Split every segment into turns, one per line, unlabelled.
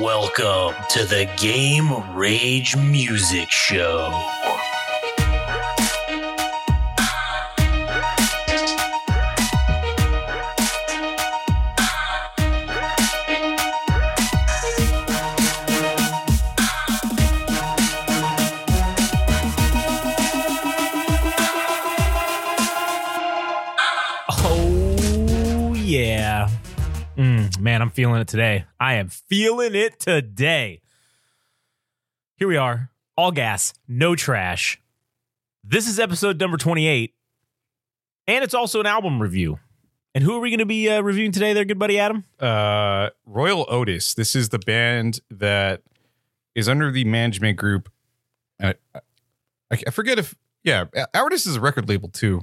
Welcome to the Game Rage Music Show.
Feeling it today. I am feeling it today. Here we are. All gas, no trash. This is episode number 28. And it's also an album review. And who are we going to be uh, reviewing today there, good buddy Adam?
uh Royel Otis. This is the band that is under the management group. I, I, I forget if yeah, Otis is a record label too.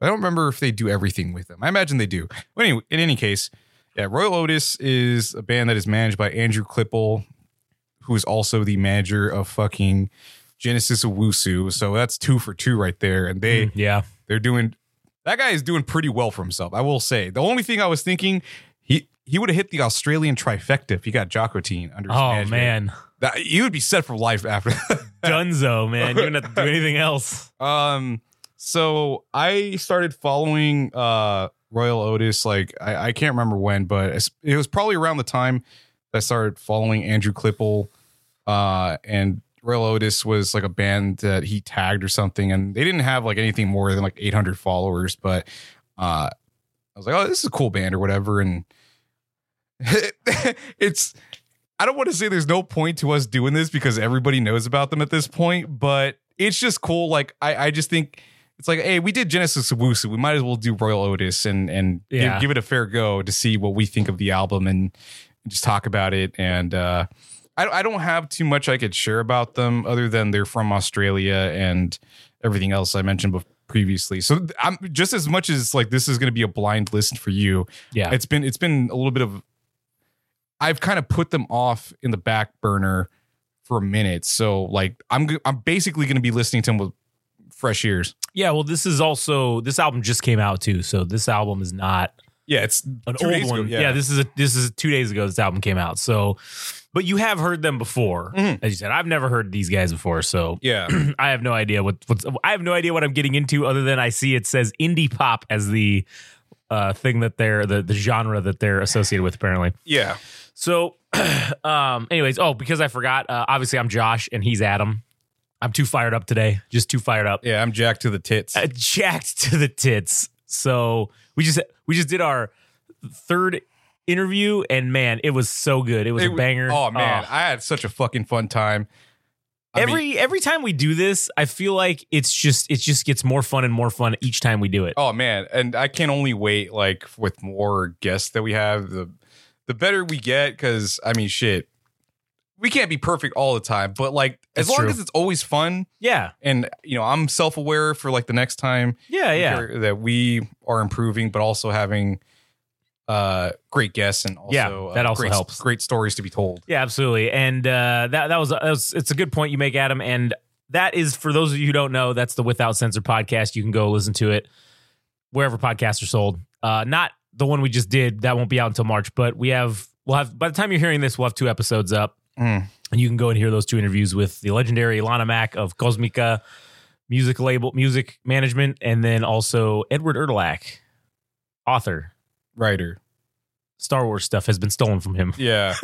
I don't remember if they do everything with them. I imagine they do. But anyway, in any case, yeah, Royel Otis is a band that is managed by Andrew Klippel, who is also the manager of fucking Genesis Owusu. So that's two for two right there. And they
yeah.
they're doing that guy is doing pretty well for himself. I will say. The only thing I was thinking, he he would have hit the Australian trifecta if he got Jocotine under his
Oh,
management.
man.
That, he would be set for life after that.
Dunzo, man. You don't have to do anything else.
Um, so I started following uh Royel Otis. Like I, I can't remember when, but it was probably around the time I started following Andrew Klippel. Uh, and Royel Otis was like a band that he tagged or something, and they didn't have like anything more than like 800 followers. But uh, I was like, oh, this is a cool band or whatever, and it's. I don't want to say there's no point to us doing this because everybody knows about them at this point, but it's just cool. Like I, I just think it's like, hey, we did Genesis Owusu. We might as well do Royel Otis and and
Yeah.
give, give it a fair go to see what we think of the album and just talk about it. And uh, I, I don't have too much I could share about them other than they're from Australia and everything else I mentioned bef- previously. So I'm just as much as like this is going to be a blind list for you.
Yeah.
It's been it's been a little bit of I've kind of put them off in the back burner for a minute. So like I'm I'm basically going to be listening to them with fresh ears.
Yeah, well, this is also this album just came out too, so this album is not
Yeah, it's
an old one.
ago,
yeah. this is a this is two days ago. This album came out. So, but you have heard them before,
Mhm.
as you said. I've never heard these guys before, so
yeah.
I have no idea what what's. I have no idea what I'm getting into, other than I see it says indie pop as the uh, thing that they're the the genre that they're associated with. Apparently,
yeah.
so. um. Anyways, oh, because I forgot. Uh, obviously, I'm Josh and he's Adam. I'm too fired up today. Just too fired up
Yeah, I'm jacked to the tits.
uh, jacked to the tits. So we just we just did our third interview, and man, it was so good. It was
It
a banger.
Oh man, I had such a fucking fun time. I mean-
every every time we do this, I feel like it's just it just gets more fun and more fun each time we do it.
Oh man, and I can't only wait like with more guests that we have, the the better we get cuz I mean shit. We can't be perfect all the time, but like as
That's
long
true.
as it's always fun
Yeah,
and you know, I'm self-aware for like the next time
yeah, yeah.
that we are improving but also having uh great guests and also
Yeah,
uh,
that also
great,
helps.
great stories to be told.
Yeah, absolutely. And uh, that that was, that was it's a good point you make, Adam. And that is for those of you who don't know, that's the Without Censor podcast. You can go listen to it wherever podcasts are sold. Uh, not the one we just did. That won't be out until March, but we have we'll have by the time you're hearing this, we'll have two episodes up,
Mm.
and you can go and hear those two interviews with the legendary Lana Mack of Cosmica Music Label Music Management, and then also Edward Erdelak, author.
Writer.
Star Wars stuff has been stolen from him.
Yeah.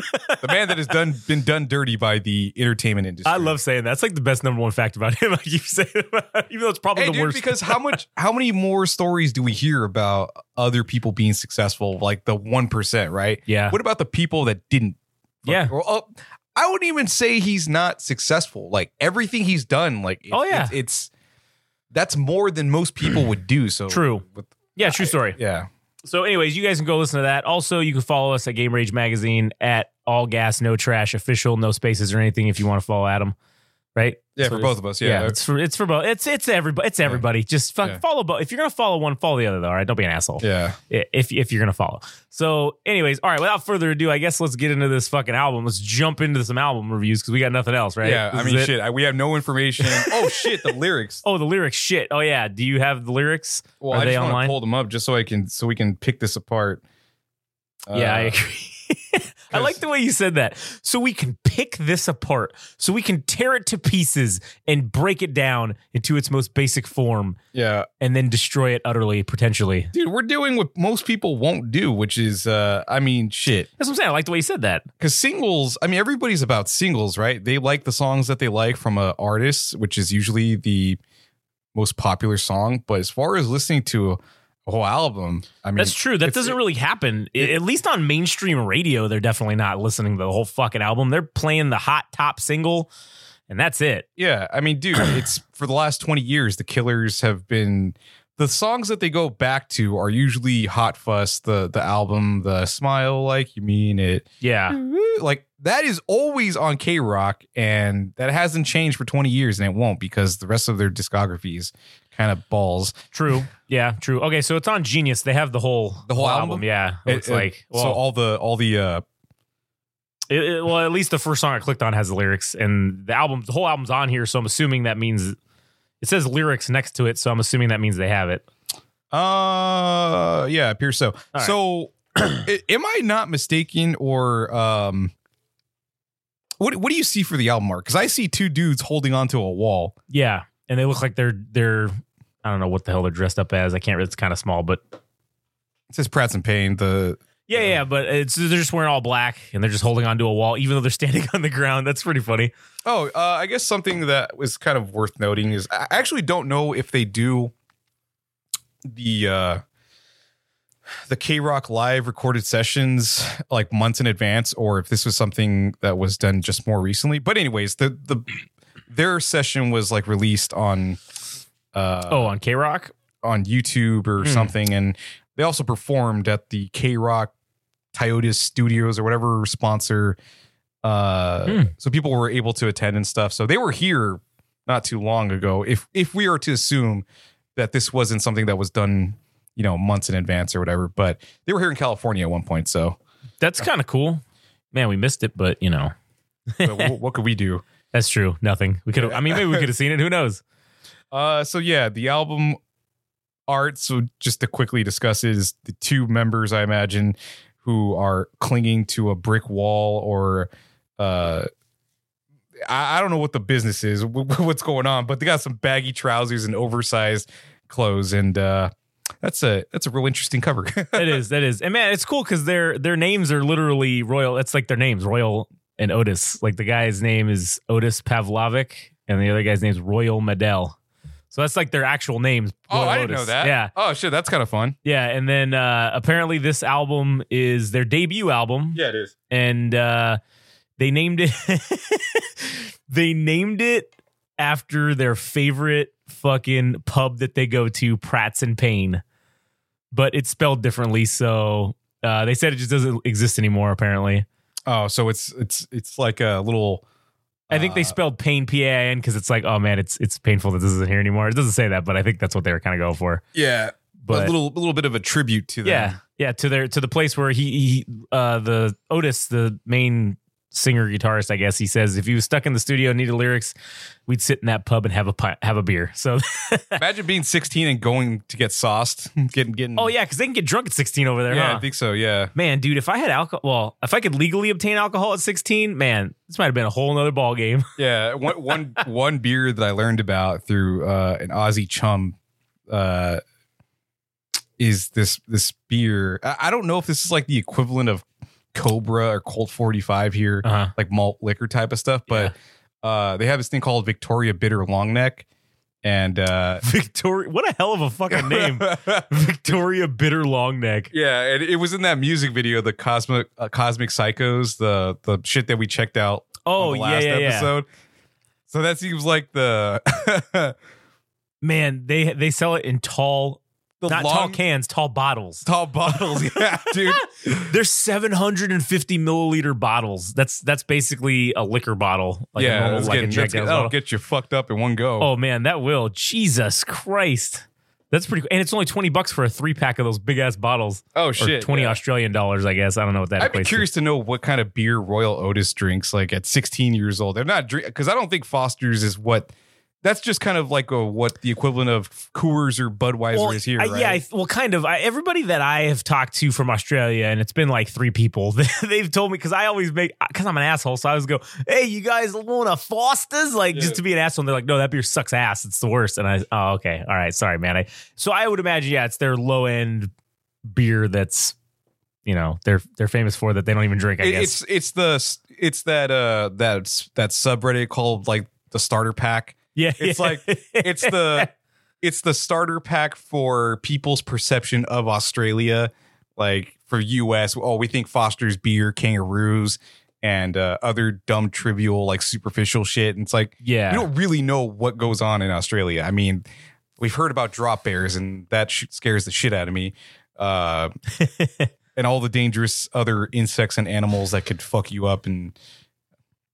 the man that has done been done dirty by the entertainment industry.
I love saying that. That's like the best number one fact about him. I keep saying, it, even though it's probably
Hey,
the
dude,
worst.
because how much how many more stories do we hear about other people being successful like the 1%, right?
yeah,
What about the people that didn't?
Yeah.
Well, I wouldn't even say he's not successful. Like everything he's done like it's,
Oh, yeah.
it's, it's that's more than most people would do. So
True.
with-
yeah, true story.
yeah.
So, anyways, you guys can go listen to that. Also, you can follow us at Game Rage Magazine at All Gas No Trash Official, no spaces or anything if you want to follow Adam. Right?
Yeah,
So
for both of us. Yeah.
it's for it's for both. It's it's everybody. It's everybody. Just fuck,
Yeah.
follow both. If you're gonna follow one, follow the other. Though, all right? Don't be an asshole.
yeah.
If if you're gonna follow. So, anyways, all right. Without further ado, I guess let's get into this fucking album. Let's jump into some album reviews because we got nothing else, right?
Yeah.
This
I mean, shit. I, we have no information. oh shit, the lyrics.
Oh, the lyrics. Shit. Oh yeah. Do you have the lyrics?
Well,
Are
I
they
just want to pull them up just so I can so we can pick this apart.
yeah, I
Uh,
agree. I like the way you said that. So we can pick this apart. So we can tear it to pieces and break it down into its most basic form
Yeah,
and then destroy it utterly, potentially.
dude, we're doing what most people won't do, which is, uh, I mean, shit.
That's what I'm saying. I like the way you said that.
Because singles, I mean, everybody's about singles, right? They like the songs that they like from a artist, which is usually the most popular song. But as far as listening to a, a whole album, I mean,
That's true. That doesn't really happen. I- At least on mainstream radio, they're definitely not listening to the whole fucking album. They're playing the hot top single, and that's it.
Yeah, I mean, dude, it's for the last 20 years, the Killers have been the songs that they go back to are usually Hot Fuss, the the album, the Smile Like You Mean It.
Yeah.
Like that is always on K Rock, and that hasn't changed for 20 years, and it won't because the rest of their discography is kind of balls.
True. Yeah, true. Okay, so it's on Genius. They have the whole
The whole album?
Yeah. It looks
It- it-
like well,
so all the all the uh
it- it- well, at least the first song I clicked on has the lyrics, and the album, the whole album's on here. So I'm assuming that means it says lyrics next to it. So I'm assuming that means they have it.
Uh, yeah, appears so.
right.
So, am I not mistaken, or um, what what do you see for the album art? Because I see two dudes holding onto a wall.
Yeah, and they look like they're they're I don't know what the hell they're dressed up as. I can't. Read it's kind of small, but
It says Pratts and Pain. The
yeah, yeah. But it's they're just wearing all black and they're just holding onto a wall, even though they're standing on the ground. That's pretty funny.
oh, uh, I guess something that was kind of worth noting is I actually don't know if they do the uh the K Rock live recorded sessions like months in advance, or if this was something that was done just more recently. But anyways, the the their session was like released on uh
oh, on K Rock.
on YouTube or
Hmm.
something, and they also performed at the K Rock Toyota Studios or whatever sponsor. Uh,
Hmm.
so people were able to attend and stuff. So they were here not too long ago. If if we are to assume that this wasn't something that was done, you know, months in advance or whatever, but they were here in California at one point. So
That's kind of cool. Man, we missed it, but you know
but what, what could we do?
that's true. Nothing. We could. have I mean, maybe we could have seen it. Who knows?
Uh, so yeah, the album art. So just to quickly discuss is the two members I imagine who are clinging to a brick wall or uh. I don't know what the business is, what's going on, but they got some baggy trousers and oversized clothes, and uh, that's a that's a real interesting cover.
it is. That is. And man, it's cool because their their names are literally royal. That's like their names, Royel and Otis. Like the guy's name is Otis Pavlovic, and the other guy's name is Royel Maddell. So that's like their actual names.
oh,
Royal
I didn't know that.
Yeah,
Oh shit, that's kind of fun.
yeah. And then uh, apparently this album is their debut album.
Yeah, it is.
and uh, they named it. they named it after their favorite fucking pub that they go to, Pratt's and Payne, but it's spelled differently. So uh, they said it just doesn't exist anymore. Apparently,
Oh, so it's it's it's like a little.
I think they spelled pain P A I N because it's like, oh man, it's it's painful that this isn't here anymore. It doesn't say that, but I think that's what they were kind of going for.
yeah,
But
a little a little bit of a tribute to them.
Yeah, yeah, to their to the place where he, he uh the Otis, the main singer guitarist, I guess he says if he was stuck in the studio and needed lyrics, we'd sit in that pub and have a have a beer. So,
Imagine being 16 and going to get sauced, getting getting.
oh yeah, because they can get drunk at sixteen over there.
yeah,
huh?
I think so. Yeah,
man, dude, if I had alcohol, well, if I could legally obtain alcohol at sixteen, man, this might have been a whole nother ball game.
yeah. One one one beer that I learned about through uh, an Aussie chum uh, is this this beer. I, I don't know if this is like the equivalent of Cobra or Colt 45 here,
Uh huh.
like malt liquor type of stuff, but. Uh, they have this thing called Victoria Bitter Long Neck, and uh,
Victoria, what a hell of a fucking name, Victoria Bitter Long Neck.
Yeah, and it was in that music video, the cosmic uh, cosmic psychos, the the shit that we checked out
Oh yeah,
last
yeah, yeah.
episode. So that seems like the
Man, they they sell it in tall,
the
not
long,
tall cans, tall bottles.
tall bottles. Yeah, dude.
They're 750 milliliter bottles. That's that's basically a liquor bottle. Like a
yeah,
normal,
that's
like
getting,
a Jack Daniel's
that'll
bottle.
get you fucked up in one go.
Oh man, that will. Jesus Christ. That's pretty cool. And it's only 20 bucks for a three pack of those big ass bottles.
oh shit,
20
yeah.
Australian dollars, I guess. I don't know what that
I'd be
equates to.
curious to know what kind of beer Royel Otis drinks like at 16 years old. They're not drink because I don't think Foster's is what that's just kind of like a, what the equivalent of Coors or Budweiser is here,
I-
right?
Yeah, I, well, kind of. I, everybody that I have talked to from Australia, and it's been like three people, they've told me because I always make because I'm an asshole, so I always go, "Hey, you guys want a Foster's?" Like
Yeah.
just to be an asshole. And they're like, "No, that beer sucks ass. It's the worst." And I, oh, okay, all right, sorry, man. I so I would imagine, yeah, it's their low end beer that's you know they're they're famous for that they don't even drink. I
It-
guess.
it's it's the it's that uh that that subreddit called like the starter pack.
Yeah,
it's like- It's the it's the starter pack for people's perception of Australia. Like for US, oh, we think Foster's beer, kangaroos, and uh, other dumb, trivial, like superficial shit. And it's like
yeah.
you don't really know what goes on in Australia. I mean, we've heard about drop bears, and that sh- scares the shit out of me. Uh, and all the dangerous other insects and animals that could fuck you up. And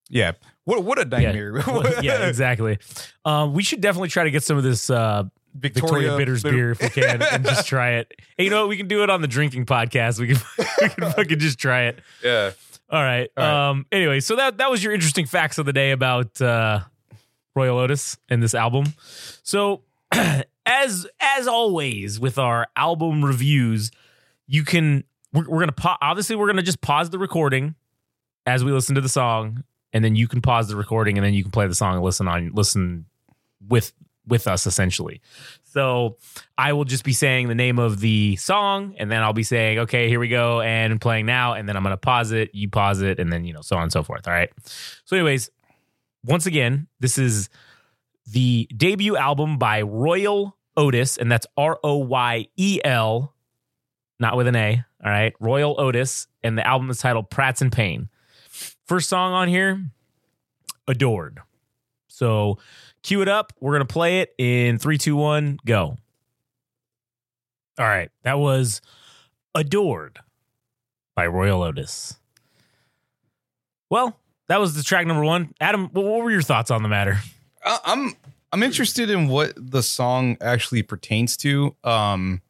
yeah, what what a nightmare.
yeah, exactly. Um, we should definitely try to get some of this uh, Victoria, Bitters
Bitter-
beer if we can and just try it. Hey, you know what? We can do it on the drinking podcast. We can, we can fucking just try it.
Yeah.
All right.
All right.
Um. Anyway, so that that was your interesting facts of the day about uh, Royel Otis and this album. So, as as always with our album reviews, you can we're, we're gonna pa- obviously we're gonna just pause the recording as we listen to the song, and then you can pause the recording, and then you can play the song and listen on listen with with us essentially. So I will just be saying the name of the song, and then I'll be saying, okay, here we go, and playing now, and then I'm gonna pause it, you pause it, and then you know, so on and so forth. All right. So, anyways, once again, this is the debut album by Royel Otis, and that's R O Y E L, not with an A. All right, Royel Otis, and the album is titled Pratts and Pain. First song on here, Adored. So cue it up. We're gonna play it in three, two, one, go. All right, that was Adored by Royel Otis. Well, that was the track number one. Adam, what were your thoughts on the matter?
I- I'm I'm interested in what the song actually pertains to. Um,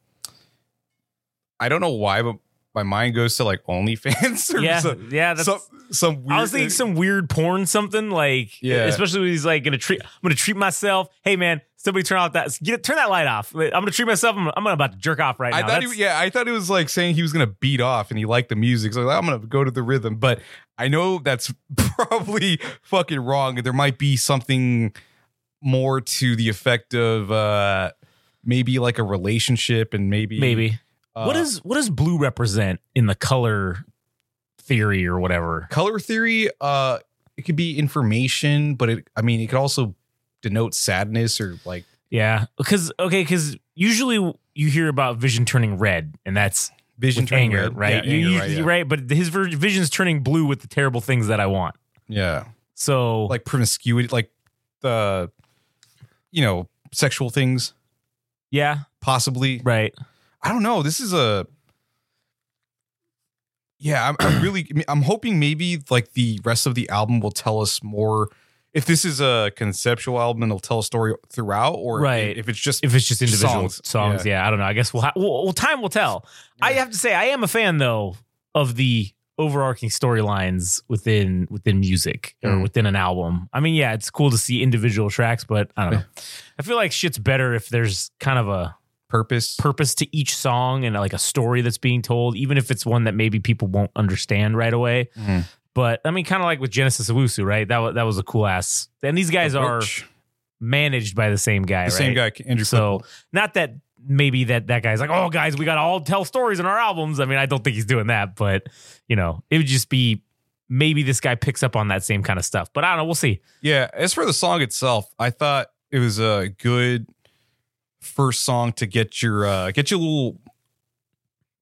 I don't know why, but my mind goes to like OnlyFans or
Yeah,
some,
yeah. That's,
some some weird.
I was thinking some weird porn, something like,
Yeah.
Especially when he's like gonna treat. I'm gonna treat myself. Hey man, somebody turn off that. Get turn that light off. I'm gonna treat myself. I'm, I'm about to jerk off right
I
now.
thought, he, yeah, I thought it was like saying he was gonna beat off and he liked the music. So I'm gonna go to the rhythm, but I know that's probably fucking wrong. There might be something more to the effect of uh maybe like a relationship and maybe
maybe.
Uh,
what does what does blue represent in the color theory or whatever?
color theory. Uh, it could be information, but it. I mean, it could also denote sadness or like
Yeah, because okay, because usually you hear about vision turning red, and that's
vision turning
anger,
red.
right?
Yeah,
you,
anger,
you-
right, yeah.
right, but his ver- vision's turning blue with the terrible things that I want.
Yeah,
So
like promiscuity, like the you know sexual things,
yeah,
possibly.
right.
I don't know. This is a yeah. I'm, I'm really. I'm hoping maybe like the rest of the album will tell us more. If this is a conceptual album, and it'll tell a story throughout, or
Right.
if it's just
If it's just individual
Songs,
songs, yeah. I don't know. I guess we'll, ha- well, well, time will tell. I have to say, I am a fan though of the overarching storylines within within music or
Mm.
within an album. I mean, yeah, it's cool to see individual tracks, but I don't know. I feel like shit's better if there's kind of a
purpose.
purpose to each song and like a story that's being told, even if it's one that maybe people won't understand right away.
Mhm.
But I mean, kind of like with Genesis Owusu, right? That was that was a cool ass. And these guys are managed by the same guy,
the
right?
same guy, Andrew.
So not that maybe that that guy's like, oh guys, we got to all tell stories in our albums. I mean, I don't think he's doing that, but you know, it would just be maybe this guy picks up on that same kind of stuff. But I don't know. We'll see.
Yeah, as for the song itself, I thought it was a good first song to get your uh get you a little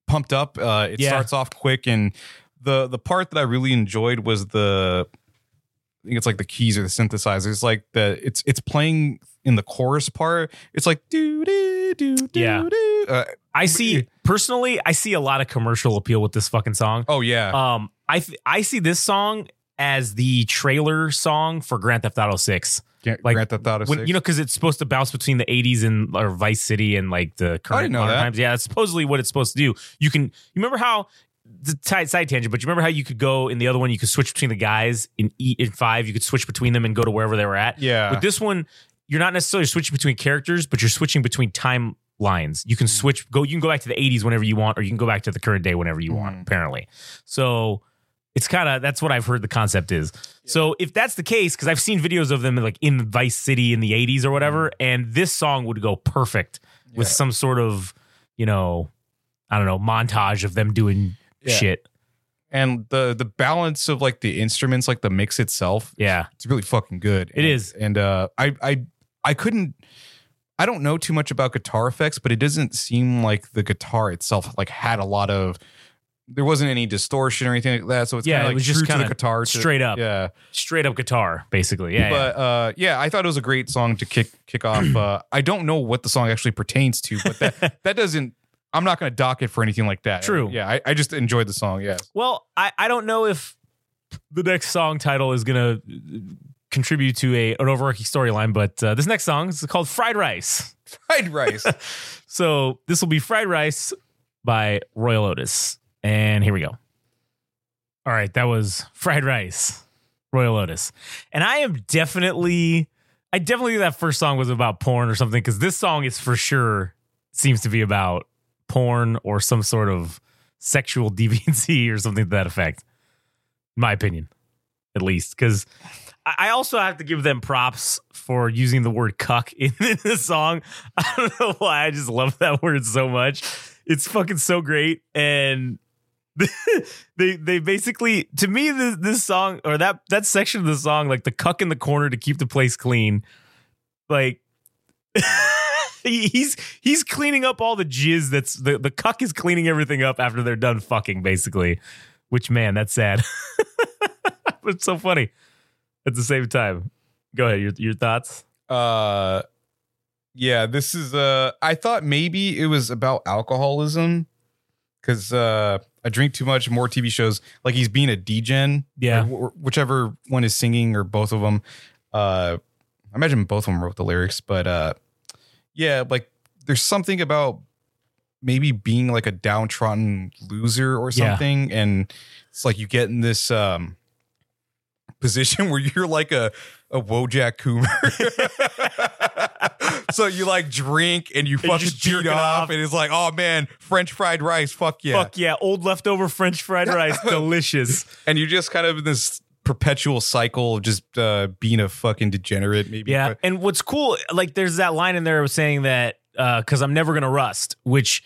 pumped up. Uh it
Yeah.
starts off quick and the the part that I really enjoyed was the I think it's like the keys or the synthesizer. It's like the it's it's playing in the chorus part. It's like do do do do
Yeah.
do. Uh,
I see personally, I see a lot of commercial appeal with this fucking song.
oh yeah.
Um, I th- I see this song as the trailer song for Grand Theft Auto Six. Like,
Grand Theft Auto
When,
6.
you know, because it's supposed to bounce between the 80s and or Vice City and like the current
didn't know that.
times. Yeah, that's supposedly what it's supposed to do. You can you remember how the side, side tangent, but you remember how you could go in the other one, you could switch between the guys in E in five, you could switch between them and go to wherever they were at.
yeah.
With this one, you're not necessarily switching between characters, but you're switching between timelines. You can switch go you can go back to the 80s whenever you want or you can go back to the current day whenever you want
Mhm.
apparently. So it's kind of that's what I've heard the concept is. So if that's the case cuz I've seen videos of them like in Vice City in the 80s or whatever and this song would go perfect with some sort of, you know, I don't know, montage of them doing
Yeah.
shit.
and the the balance of like the instruments, like the mix itself,
Yeah.
it's really fucking good.
It
and,
is.
and uh, I I I couldn't. I don't know too much about guitar effects, but it doesn't seem like the guitar itself like had a lot of. There wasn't any distortion or anything like that, so it's
Yeah,
kinda
it was just kinda
the guitar
straight up.
Yeah,
Straight up guitar basically. Yeah. yeah.
but uh, yeah, I thought it was a great song to kick kick off. Uh, I don't know what the song actually pertains to, but that that doesn't. I'm not going to dock it for anything like that.
True.
Yeah, I, I just enjoyed the song. Yeah.
Well, I, I don't know if the next song title is going to contribute to a an overarching storyline, but uh, this next song is called Fried Rice.
Fried rice.
So this will be Fried Rice by Royel Otis. And here we go. All right, that was Fried Rice, Royel Otis. And I am definitely, I definitely that first song was about porn or something because this song is for sure seems to be about porn or some sort of sexual deviancy or something to that effect. In my opinion, at least. Because I also have to give them props for using the word cuck in the song. I don't know why. I just love that word so much. It's fucking so great. And they they basically to me this this song or that that section of the song, like the cuck in the corner to keep the place clean, like he's he's cleaning up all the jizz that's the, the cuck is cleaning everything up after they're done fucking, basically. Which man, that's sad. but it's so funny at the same time. Go ahead, your your thoughts?
uh, yeah, this is. Uh, I thought maybe it was about alcoholism because uh, I drink too much. More TV shows like he's being a degen.
Yeah.
wh- whichever one is singing or both of them. Uh, I imagine both of them wrote the lyrics, but uh, yeah, like there's something about maybe being like a downtrodden loser or
Yeah.
something, and it's like you get in this um position where you're like a a Wojak Coomer. so you like drink and you fucking
just
beat
jerk it
off,
off.
and it's like, oh man, French fried rice, fuck yeah,
Fuck yeah, old leftover French fried rice, delicious.
and you're just kind of in this perpetual cycle of just uh, being a fucking degenerate, maybe.
Yeah, and what's cool, like there's that line in there saying that because I'm never gonna rust, which.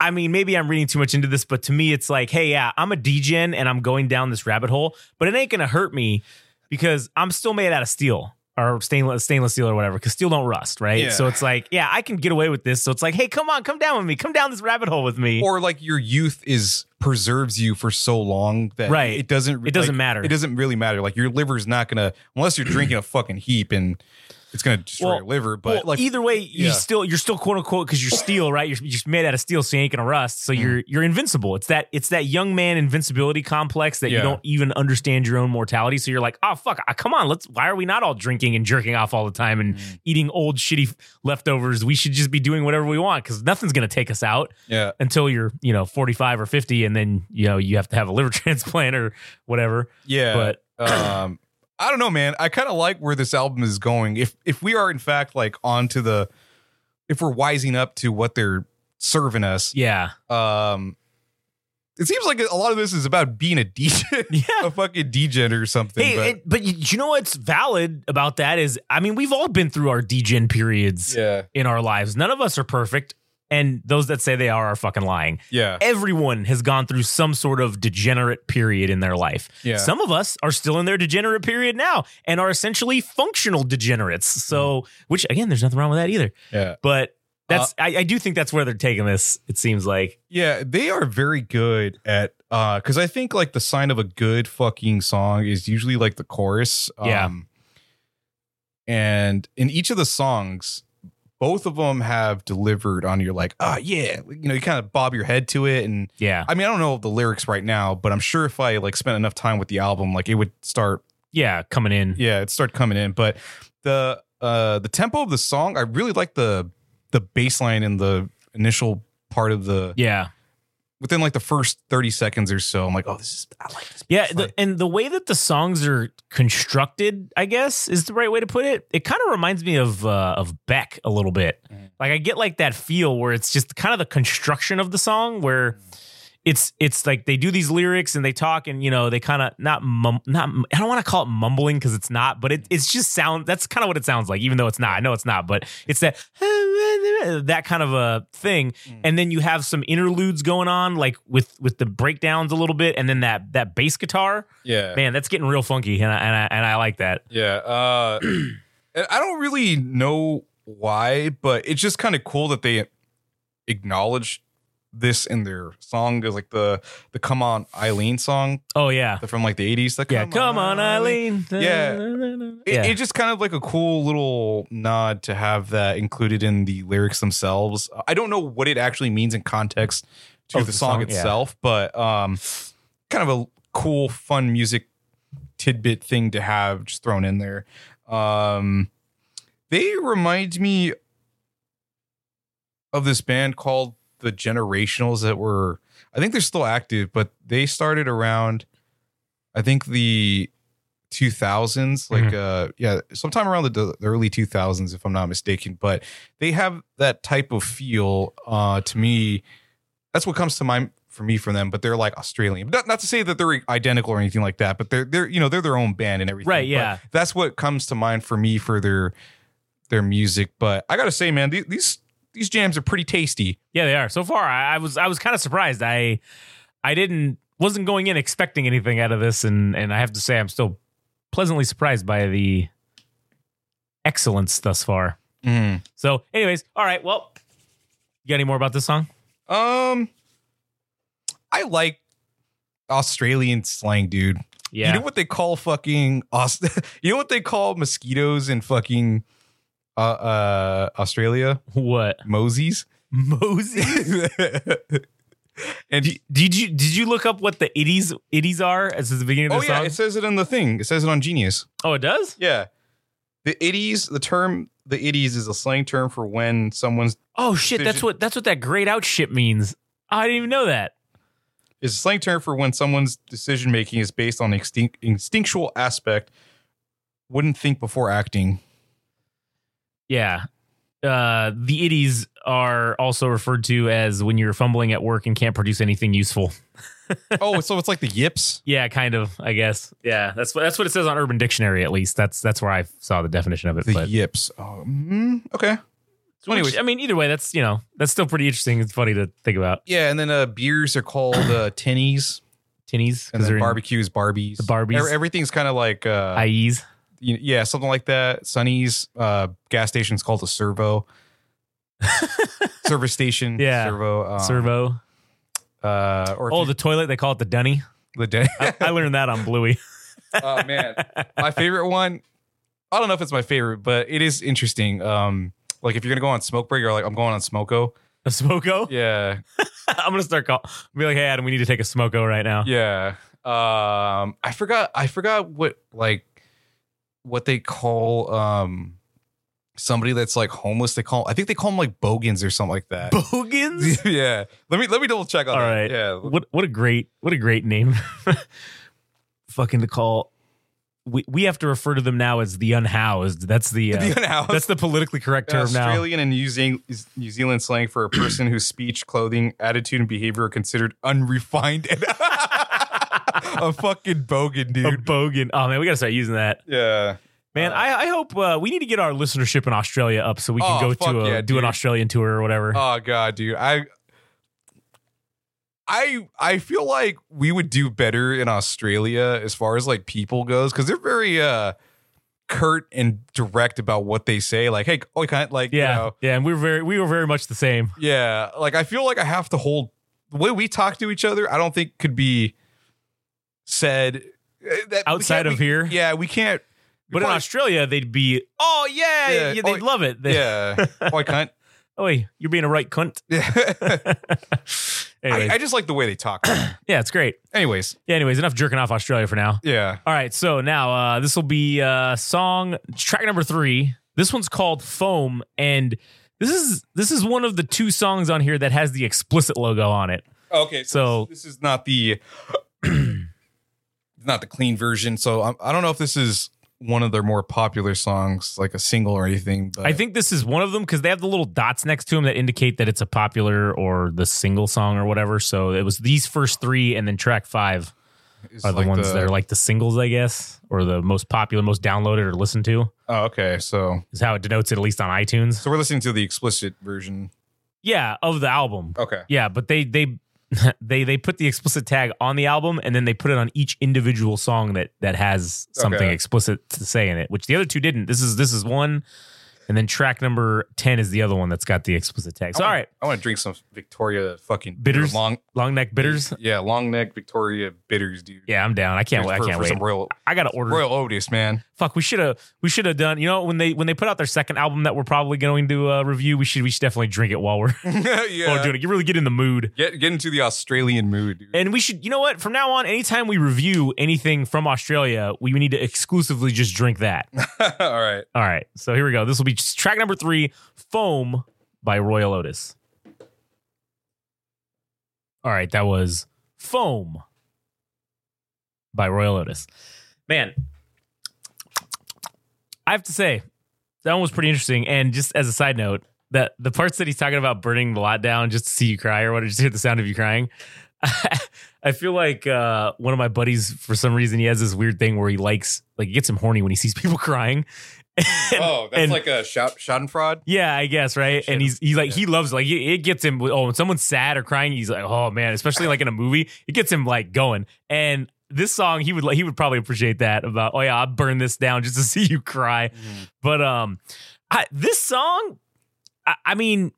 I mean, maybe I'm reading too much into this, but to me, it's like, hey, yeah, I'm a degen and I'm going down this rabbit hole, but it ain't gonna hurt me because I'm still made out of steel or stainless stainless steel or whatever. Because steel don't rust, right?
Yeah.
So it's like, yeah, I can get away with this. So it's like, hey, come on, come down with me, come down this rabbit hole with me.
or like your youth is preserves you for so long that
Right.
it doesn't
It doesn't
like,
matter.
It doesn't really matter. Like your liver's not gonna unless you're drinking a fucking heap and it's gonna destroy
Well-
your liver. But
well,
like
either way, you
yeah.
still you're still quote unquote because you're steel, right? You're, you're just made out of steel, so you ain't gonna rust. So you're you're invincible. It's that it's that young man invincibility complex that you don't even understand your own mortality. So you're like, oh fuck, come on, let's. Why are we not all drinking and jerking off all the time and eating old shitty leftovers? We should just be doing whatever we want because nothing's gonna take us out
yeah.
until you're you know 45 or 50, and then you know you have to have a liver transplant or whatever.
Yeah.
But
um I don't know, man. I kind of like where this album is going. If if we are in fact like onto the if we're wising up to what they're serving us,
yeah,
um it seems like a lot of this is about being a DJ,
Yeah.
a fucking degen or something.
Hey,
but,
and- but you, you know what's valid about that is, I mean, we've all been through our degen periods
yeah,
in our lives. None of us are perfect, and those that say they are are fucking lying.
yeah,
Everyone has gone through some sort of degenerate period in their life.
Yeah.
Some of us are still in their degenerate period now and are essentially functional degenerates. So, which again, there's nothing wrong with that either.
yeah.
But that's I, I do think that's where they're taking this. It seems like
Yeah, they are very good at uh cuz I think like the sign of a good fucking song is usually like the chorus.
Yeah.
Um and in each of the songs both of them have delivered on your like, ah, yeah, you know, you kind of bob your head to it, and
yeah,
I mean, I don't know the lyrics right now, but I'm sure if I like spent enough time with the album, like it would start,
yeah, coming in.
yeah, it'd start coming in. But the uh the tempo of the song, I really like the the bass line in the initial part of the
Yeah,
within like the first 30 seconds or so, I'm like, oh, this is I like this.
Yeah, the, and the way that the songs are constructed, I guess, is the right way to put it. It kind of reminds me of uh, of Beck a little bit.
Mhm.
Like I get like that feel where it's just kind of the construction of the song where it's it's like they do these lyrics and they talk and you know they kind of not mum, not I don't want to call it mumbling because it's not, but it it's just sound that's kind of what it sounds like, even though it's not. I know it's not, but it's that that kind of a thing.
Mm.
And then you have some interludes going on, like with with the breakdowns a little bit, and then that that bass guitar.
yeah.
Man, that's getting real funky, and I, and I, and I like that.
Yeah. Uh, I don't really know why, but it's just kind of cool that they acknowledge this in their song. There's like the the "Come On Eileen" song
Oh yeah,
from like the '80s. that
yeah. Come on, Eileen.
Yeah. It,
yeah.
it's just kind of like a cool little nod to have that included in the lyrics themselves. I don't know what it actually means in context to
Of
the,
the
song,
song, yeah.
itself, but um, kind of a cool, fun music tidbit thing to have just thrown in there. Um, they remind me of this band called the Generationals that were, I think they're still active, but they started around, I think the 2000s, like uh, yeah, sometime around the, the early 2000s, if I'm not mistaken. But they have that type of feel. Uh, to me, that's what comes to mind for me from them. But they're like Australian. Not, not to say that they're identical or anything like that, but they're they're you know they're their own band and everything.
Right,
But
yeah.
that's what comes to mind for me for their their music. But I gotta say, man, these these, jams are pretty tasty.
yeah, they are. So far, I, I was I was kind of surprised. I I didn't wasn't going in expecting anything out of this, and and I have to say I'm still pleasantly surprised by the excellence thus far. So, anyways, all right. Well, you got any more about this song?
Um, I like Australian slang, dude.
Yeah.
You know what they call fucking Aust- You know what they call mosquitoes and fucking uh, uh Australia?
what?
Mosies.
Mosey?
and
did, did you did you look up what the itties itties are as the beginning of the
oh
the
yeah, it says it in the thing. It says it on Genius.
oh, it does.
Yeah. The itties, the term the itties is a slang term for when someone's
Oh shit, that's what that's what that grayed out shit means. I didn't even know that.
is a slang term for when someone's decision making is based on extin- instinctual aspect. Wouldn't think before acting.
Yeah. Uh, the itties are also referred to as when you're fumbling at work and can't produce anything useful.
oh, so it's like the yips.
Yeah, kind of. I guess. Yeah, that's what that's what it says on Urban Dictionary. At least that's that's where I saw the definition of it.
The
but
yips. Oh, mm, okay. So, anyways,
I mean, either way, that's you know that's still pretty interesting. It's funny to think about
yeah, and then uh, beers are called uh, tinnies,
tinnies
and then barbecues, Barbies.
The Barbies.
Everything's kind of like, uh,
IEs.
Yeah, something like that. Sunny's uh, gas is called a servo. Service station,
Yeah.
servo, um,
Servo.
Uh, or
Oh,
you-
the toilet. They call it the dunny.
the day.
I, I learned that on Bluey.
oh man, my favorite one. I don't know if it's my favorite, but it is interesting. Um, like if you're gonna go on smoke break, or like I'm going on smoko.
A smoko.
Yeah,
I'm gonna start call. Be like, hey Adam, we need to take a smoko right now.
yeah. Um, I forgot. I forgot what like what they call um somebody that's like homeless. They call. I think they call them like bogans or something like that.
Bogans.
yeah. Let me let me double check on
All
that.
right.
Yeah.
What what a great what a great name. Fucking to call. We we have to refer to them now as the unhoused. That's the, uh,
The unhoused.
that's the politically correct term now.
Australian and New Zealand, New Zealand slang for a person whose speech, clothing, attitude, and behavior are considered unrefined and a fucking bogan, dude.
A
dude.
bogan. Oh man, we gotta start using that.
Yeah.
Man,
Uh,
I, I hope uh, we need to get our listenership in Australia up so we can
Oh,
go to a,
yeah,
do an. Australian tour or whatever.
Oh god, dude. I I I feel like we would do better in Australia as far as like people goes because they're very uh curt and direct about what they say. Like, hey, oh, can't like
yeah,
you know,
yeah, and we were very we were very much the same.
Yeah, like I feel like I have to hold the way we talk to each other. I don't think could be said uh, that
Outside of
we-
here?
Yeah, we can't.
But in Australia, they'd be, oh yeah,
Yeah,
yeah, they'd
oh,
love it. They-
yeah, oh, I can't.
oh, you're being a right cunt.
Yeah, I, I just like the way they talk.
yeah, it's great.
Anyways,
Yeah, anyways, enough jerking off Australia for now.
yeah,
All right, so now uh, this will be uh, song track number three. This one's called "Foam," and this is this is one of the two songs on here that has the explicit logo on it.
Okay,
So-
this is not the not the clean version. So I, I don't know if this is one of their more popular songs, like a single or anything. But
I think this is one of them because they have the little dots next to them that indicate that it's a popular or the single song or whatever. So it was these first three, and then track five are the
like
ones that are like the singles, I guess, or the most popular, most downloaded or listened to.
Oh, okay. So
Is how it denotes it, at least on iTunes.
so we're listening to the explicit version.
Yeah, of the album.
Okay.
Yeah, but they they they they put the explicit tag on the album and then they put it on each individual song that that has something
Okay.
explicit to say in it, which the other two didn't. This is this is one, and then track number ten is the other one that's got the explicit tag. So all right,
I want to drink some Victoria fucking
Bitters?
long.
long neck bitters.
Yeah, long neck Victoria bitters, dude.
Yeah, I'm down. I can't.
For-
I can't
for
wait.
Some Royal
I gotta order.
Royel Otis, man.
Fuck, we should have. We should have done. You know, when they when they put out their second album that we're probably going to uh, review, we should we should definitely drink it while we're
yeah.
while we're doing it. You really get in the mood.
Get get into the Australian mood, dude.
And we should, you know what? From now on, anytime we review anything from Australia, we need to exclusively just drink that.
All right.
All right. So here we go. This will be track number three Foam by Royel Otis. All right. That was Foam by Royel Otis. Man, I have to say, that one was pretty interesting. And just as a side note, that the parts that he's talking about burning the lot down just to see you cry or what, just hear the sound of you crying. I feel like uh, one of my buddies, for some reason, he has this weird thing where he likes, like, it gets him horny when he sees people crying. And-
oh, that's
and-
like a shot Schadenfreude.
yeah, I guess right.
Shit.
And he's he's like
Yeah.
he loves like it gets him. Oh, when someone's sad or crying, he's like, oh man, especially like in a movie, it gets him like going. And this song, he would like he would probably appreciate that about. Oh yeah, I'll burn this down just to see you cry. But um, I, this song, I, I mean,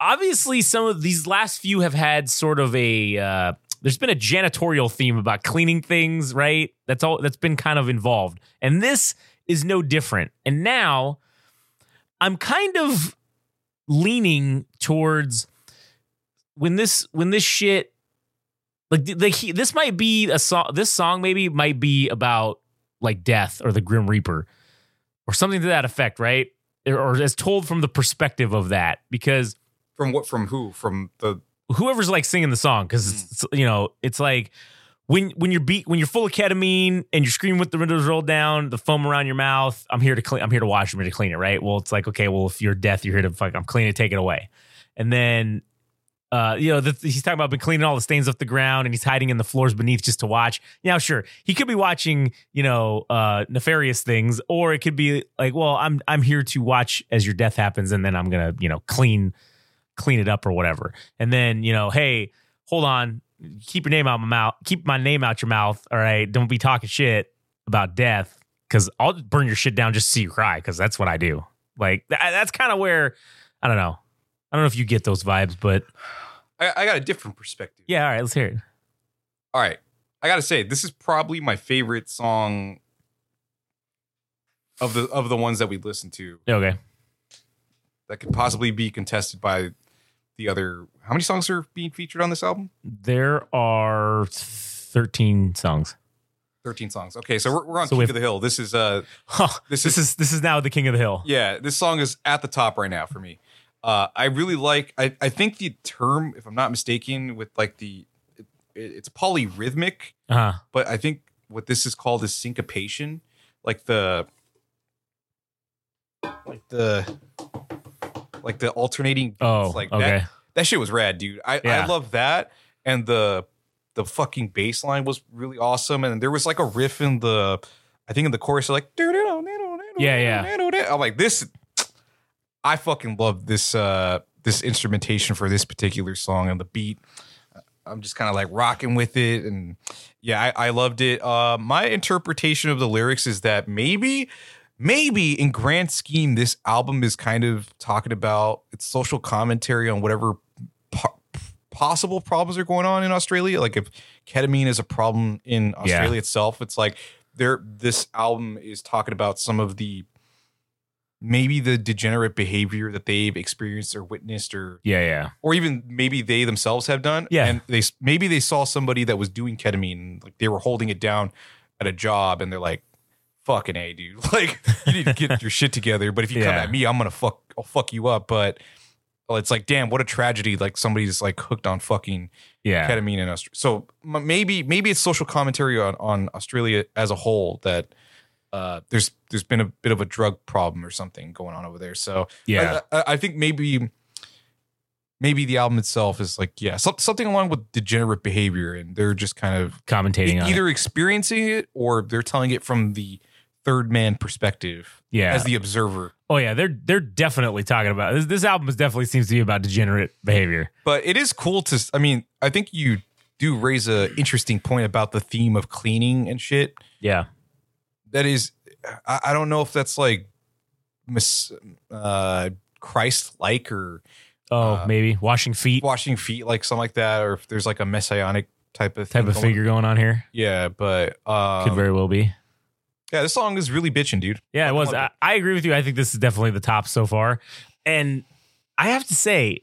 obviously some of these last few have had sort of a. Uh, there's been a janitorial theme about cleaning things, right? That's all that's been kind of involved. And this is no different. And now I'm kind of leaning towards when this when this shit like like he, this might be a song this song maybe might be about like death or the grim reaper or something to that effect right or, as told from the perspective of that because
From what? From who? From the
whoever's like singing the song because mm. it's, you know it's like when when you're beat when you're full of ketamine and you're screaming with the windows rolled down, the foam around your mouth. I'm here to clean. I'm here to wash I'm here to clean it. Right. Well, it's like okay. Well, if you're death, you're here to fuck. I'm cleaning it. Take it away. And then. Uh, you know, the, he's talking about been cleaning all the stains off the ground and he's hiding in the floors beneath just to watch. Now, sure, he could be watching, you know, uh, nefarious things, or it could be like, well, I'm I'm here to watch as your death happens, and then I'm gonna, you know, clean clean it up or whatever. And then, you know, hey, hold on, keep your name out my mouth, keep my name out your mouth. All right. Don't be talking shit about death because I'll burn your shit down just to see you cry because that's what I do. Like, th- that's kind of where, I don't know. I don't know if you get those vibes, but
I, I got a different perspective.
yeah, all right, let's hear it.
All right. I gotta say, this is probably my favorite song of the of the ones that we listened to
Okay.
that could possibly be contested by the other. How many songs are being featured on this album?
There are 13 songs.
Thirteen songs. Okay, so we're, we're on
So
King
we've-
of the Hill. This is uh,
Huh,
This
this,
is-
is this is now the king of the hill.
yeah, this song is at the top right now for me. Uh, I really like. I I think the term, if I'm not mistaken, with like the, it, it's polyrhythmic.
Uh-huh.
but I think what this is called is syncopation, like the like the like the alternating beats,
Oh,
like
okay.
that that shit was rad, dude. I, I love that. And the the fucking bass line was really awesome. And there was like a riff in the I think in the chorus, like
Yeah, yeah.
I'm like, this I fucking love this uh this instrumentation for this particular song and the beat. I'm just kind of like rocking with it, and yeah, I, I loved it. Uh, my interpretation of the lyrics is that maybe, maybe in grand scheme, this album is kind of talking about its social commentary on whatever po- possible problems are going on in Australia. Like if ketamine is a problem in Australia itself, it's like there. This album is talking about some of the maybe the degenerate behavior that they've experienced or witnessed or
Yeah, yeah.
or even maybe they themselves have done.
Yeah.
And they maybe they saw somebody that was doing ketamine, like they were holding it down at a job, and they're like, "Fucking a, dude! Like you need to get your shit together." But if you come at me, I'm gonna fuck, I'll fuck you up. But it's like damn what a tragedy like somebody's like hooked on fucking
Yeah.
ketamine in Australia. So maybe maybe it's social commentary on on Australia as a whole that uh, there's there's been a bit of a drug problem or something going on over there. So
Yeah.
I, I, I think maybe maybe the album itself is like yeah some, something along with degenerate behavior and they're just kind of
Commentating on it.
either experiencing it or they're telling it from the third man perspective
Yeah.
as the observer.
oh yeah, they're they're definitely talking about this. This album is definitely seems to be about degenerate behavior.
But it is cool to. I mean, I think you do raise a interesting point about the theme of cleaning and shit.
Yeah.
That is, I, I don't know if that's like mis, uh, Christ like or
Oh,
Uh,
maybe washing feet
washing feet, like something like that, or if there's like a messianic type of
type
thing
of
going-
figure going on here.
Yeah, but um,
Could very well be.
yeah, this song is really bitching, dude.
Yeah, it was. I, I agree with you. I think this is definitely the top so far. And I have to say,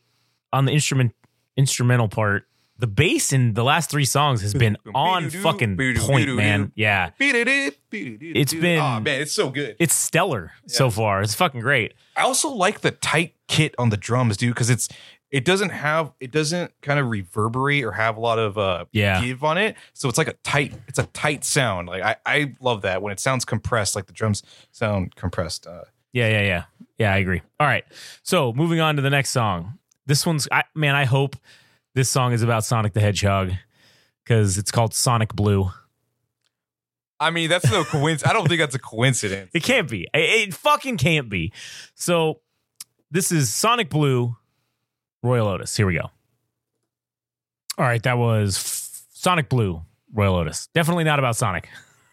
on the instrument instrumental part, the bass in the last three songs has been on fucking point, man. Yeah.
It's
been-
oh man, it's so good.
It's stellar so far. It's fucking great.
I also like the tight kit on the drums, dude, because it's it doesn't have it doesn't kind of reverberate or have a lot of uh
Yeah.
give on it. So it's like a tight it's a tight sound. Like I I love that when it sounds compressed, like the drums sound compressed. Uh,
Yeah, yeah, yeah. Yeah, I agree. All right. So moving on to the next song. This one's I man, I hope this song is about Sonic the Hedgehog because it's called Sonic Blue.
I mean, that's no coincidence. I don't think that's a coincidence.
It can't be. It, it fucking can't be. So this is Sonic Blue, Royel Otis. Here we go. All right, that was F- Sonic Blue, Royel Otis. Definitely not about Sonic.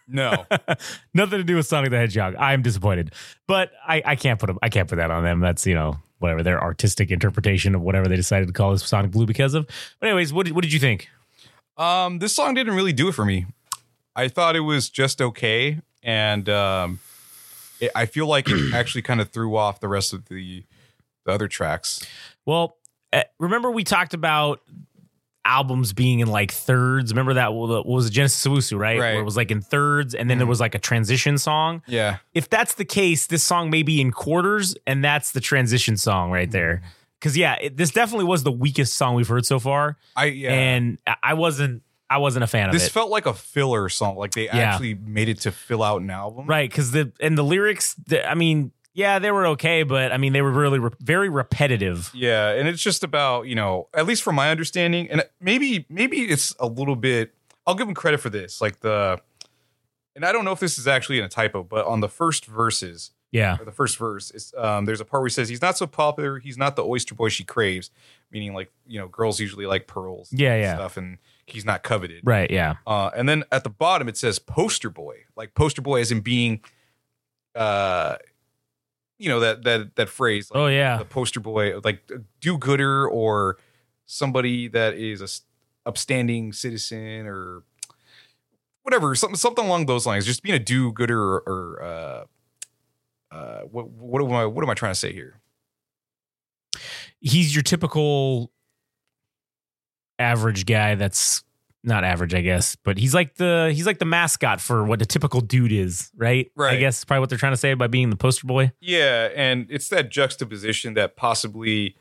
No.
Nothing to do with Sonic the Hedgehog. I'm disappointed, but I, I can't put them. I can't put that on them. That's you know whatever their artistic interpretation of whatever they decided to call this Sonic Blue because of. But anyways, what did, what did you think?
Um, this song didn't really do it for me. I thought it was just okay, and um, it, I feel like it actually kind of threw off the rest of the the other tracks.
Well, eh, remember we talked about albums being in like thirds. Remember that what was it, Genesis Owusu, right?
Right.
Where it was like in thirds, and then there mm-hmm. was like a transition song.
Yeah,
If that's the case, this song may be in quarters, and that's the transition song right mm-hmm. there. Because yeah, it, this definitely was the weakest song we've heard so far,
I yeah.
and I- wasn't. I wasn't a fan of
this felt like a filler song. Like they actually made it to fill out an album.
Right, because the and the lyrics, the, I mean, yeah, they were okay, but I mean, they were really re- very repetitive.
Yeah, and it's just about you know, at least from my understanding, and maybe maybe it's a little bit. I'll give him credit for this, like the, and I don't know if this is actually in a typo, but on the first verses,
Yeah,
or the first verse is um, there's a part where he says he's not so popular, he's not the oyster boy she craves, meaning like you know girls usually like pearls,
Yeah,
and
yeah.
stuff, and he's not coveted.
right. Yeah,
Uh, and then at the bottom it says poster boy, like poster boy as in being, uh, you know that that that phrase. Like,
Oh, yeah.
the poster boy, like do-gooder or somebody that is a upstanding citizen or whatever, something something along those lines. Just being a do-gooder or, or uh, uh, what what am I what am I trying to say here?
he's your typical average guy. That's not average, I guess, but he's like the he's like the mascot for what a typical dude is, right?
Right.
I guess probably what they're trying to say by being the poster boy.
Yeah, and it's that juxtaposition that possibly,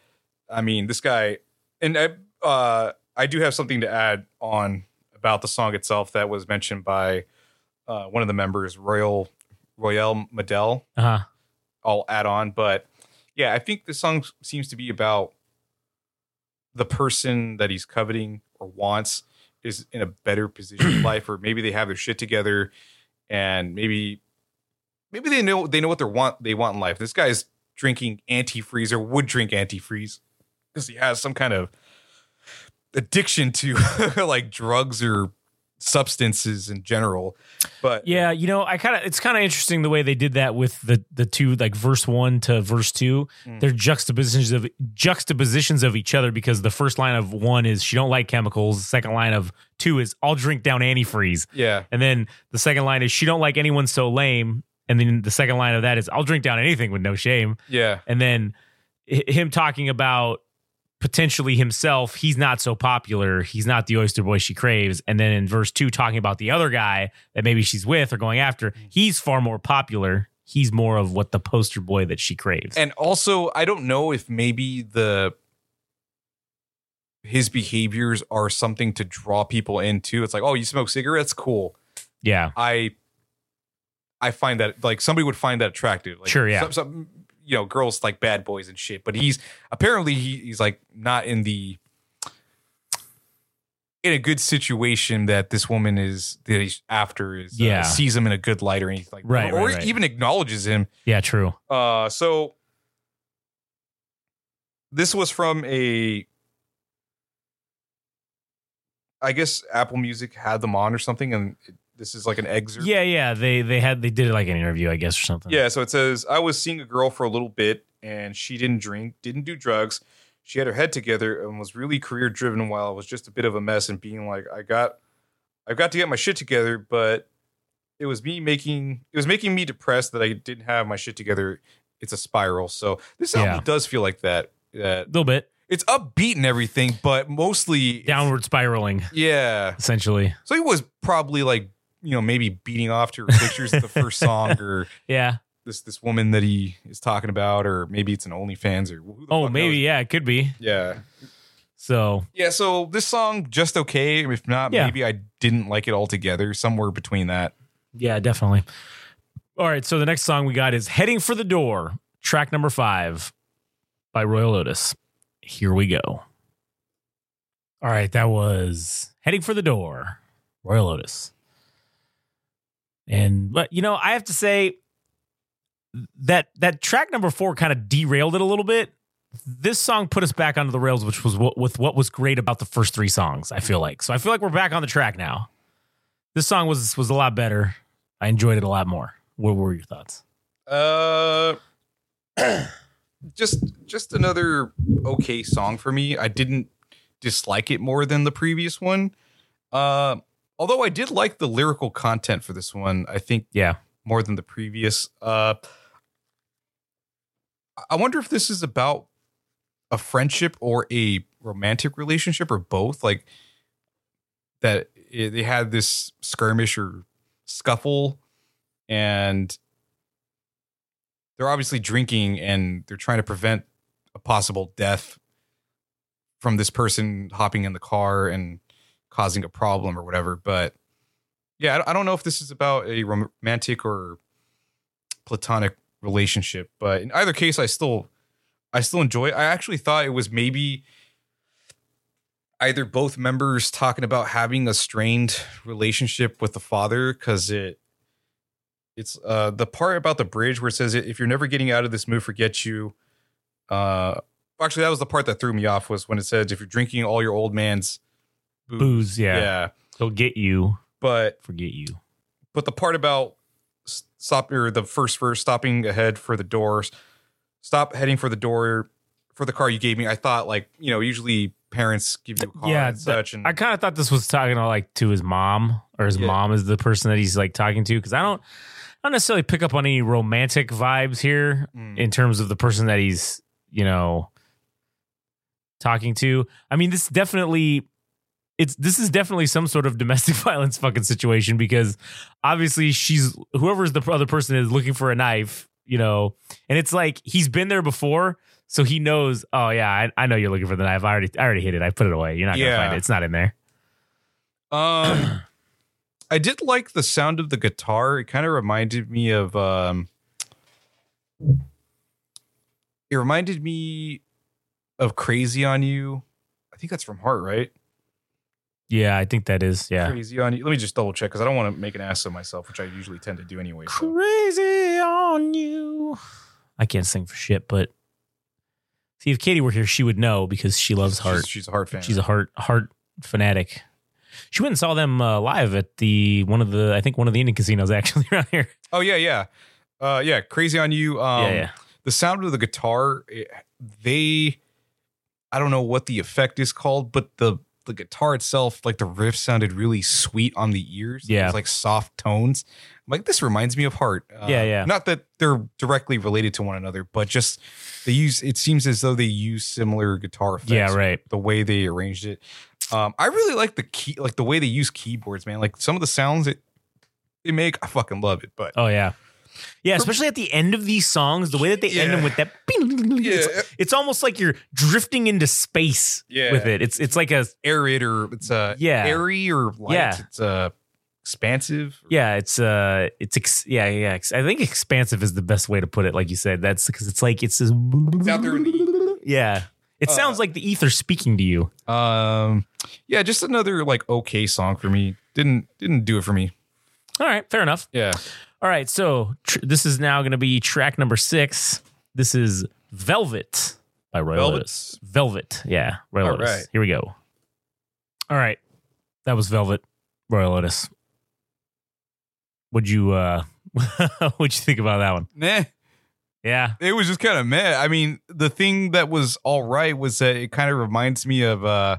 I mean, this guy, and I, uh, I do have something to add on about the song itself that was mentioned by uh, one of the members, Royel Royel Maddell.
Uh huh.
I'll add on, but yeah, I think the song seems to be about the person that he's coveting or wants is in a better position in life, or maybe they have their shit together, and maybe maybe they know they know what they want they want in life. This guy's drinking antifreeze or would drink antifreeze because he has some kind of addiction to like drugs or substances in general. But
Yeah, you know, I kind of it's kind of interesting the way they did that with the the two like verse one to verse two.
Mm.
They're juxtapositions of juxtapositions of each other because the first line of one is she don't like chemicals. The second line of two is I'll drink down antifreeze.
yeah,
And then the second line is she don't like anyone so lame. And then the second line of that is I'll drink down anything with no shame.
yeah,
And then h- him talking about potentially himself, he's not so popular. He's not the oyster boy she craves. And then in verse two, talking about the other guy that maybe she's with or going after, mm. he's far more popular. he's more of what the poster boy that she craves.
And also, I don't know if maybe the his behaviors are something to draw people into. It's like, oh, you smoke cigarettes, cool.
yeah,
I I find that like somebody would find that attractive. Like,
Sure, yeah.
Some, some you know, girls like bad boys and shit. But he's apparently he, he's like not in the in a good situation that this woman is that he's after is uh,
Yeah.
sees him in a good light or anything like that.
Right,
or
right, right.
even acknowledges him.
yeah, true.
Uh, so this was from a, I guess Apple Music had them on or something, and it, this is like an excerpt.
Yeah, yeah. They they had they did it like an interview, I guess, or something.
Yeah, so it says I was seeing a girl for a little bit, and she didn't drink, didn't do drugs. She had her head together and was really career driven. While I was just a bit of a mess and being like, I got, I've got to get my shit together, but it was me making it was making me depressed that I didn't have my shit together. It's a spiral. So this album
Yeah.
does feel like that. That
a little bit
it's upbeat and everything, but mostly
downward spiraling,
Yeah.
essentially.
So he was probably like you know maybe beating off to her pictures of the first song or
Yeah.
this this woman that he is talking about, or maybe it's an OnlyFans or who the
Oh, maybe
knows?
yeah, it could be.
yeah,
So
yeah. So this song just okay. If not,
Yeah.
maybe I didn't like it altogether. Somewhere between that.
yeah, definitely. All right, so the next song we got is "Heading for the Door," track number five by Royel Otis. Here we go. All right, that was "Heading for the Door," Royel Otis. And but you know, I have to say that that track number four kind of derailed it a little bit. This song put us back onto the rails, which was what with what was great about the first three songs. I feel like so. I feel like we're back on the track now. This song was was a lot better. I enjoyed it a lot more. What were your thoughts?
Uh, just just another okay song for me. I didn't dislike it more than the previous one. Uh, although I did like the lyrical content for this one. I think
Yeah,
more than the previous. Uh, I wonder if this is about a friendship or a romantic relationship or both. Like that they had this skirmish or scuffle, and they're obviously drinking and they're trying to prevent a possible death from this person hopping in the car and causing a problem or whatever. But yeah, I don't- know if this is about a romantic or platonic relationship, but in either case, I still, I still enjoy. It. I actually thought it was maybe either both members talking about having a strained relationship with the father because it, it's uh the part about the bridge where it says if you're never getting out of this mood, forget you. Uh, actually, that was the part that threw me off was when it said if you're drinking all your old man's
booze. Yeah,
yeah.
he'll get you,
But
forget you.
but the part about stop or the first verse stopping ahead for the doors stop heading for the door for the car you gave me i thought like you know usually parents give you a car
Yeah,
and
that-
such and
I kind of thought this was talking to like to his mom, or his
Yeah.
mom is the person that he's like talking to. Because I don't, I don't necessarily pick up on any romantic vibes here
Mm.
in terms of the person that he's, you know, talking to. I mean, this definitely, it's this is definitely some sort of domestic violence fucking situation because obviously she's whoever's the other person is looking for a knife, you know, and it's like he's been there before. So he knows, oh yeah, I, I know you're looking for the knife. I already I already hid it. I put it away. You're not gonna find it. It's not in there.
um i did like the sound of the guitar it kind of reminded me of um it reminded me of crazy on you i think that's from heart right
Yeah, I think that is. Yeah.
crazy on you let me just double check because i don't want to make an ass of myself which i usually tend to do anyway so.
Crazy on you. I can't sing for shit, but see if Katie were here, she would know because she loves Heart.
She's, she's a heart fan.
She's a Heart Heart fanatic. She went and saw them uh, live at the one of the I think one of the Indian casinos actually around here.
oh yeah, yeah, uh, yeah. Crazy on you. Um,
yeah, yeah.
The sound of the guitar, it- they, I don't know what the effect is called, but the the guitar itself, like the riff, sounded really sweet on the ears.
Yeah.
it was like soft tones. I'm like this reminds me of Heart. Uh,
Yeah, yeah.
Not that they're directly related to one another, but just they use. It seems as though they use similar guitar effects.
Yeah, right.
The way they arranged it. Um, I really like the key, like the way they use keyboards, man. Like some of the sounds it they make, I fucking love it. But
Oh yeah. Yeah, especially at the end of these songs, the way that they end them with that. It's, it's almost like you're drifting into space
Yeah.
with it. It's it's like a
arid or it's a
Yeah.
airy or light.
Yeah.
It's a expansive.
yeah. It's uh it's ex- yeah yeah. ex- I think expansive is the best way to put it. Like you said, that's because it's like it's this.
out there the
Yeah, it
Uh,
sounds like the ether speaking to you.
Um yeah, just another like okay song for me. Didn't didn't do it for me.
All right, fair enough.
Yeah.
All right, so tr- this is now going to be track number six. This is Velvet by Royel
Velvet?
Otis. Velvet, yeah, Royel
All
Otis.
right.
Here we go. All right, that was Velvet, Royel Otis. Would you uh, what'd you think about that one?
Nah.
Yeah,
It was just kind of meh. I mean, the thing that was all right was that it kind of reminds me of uh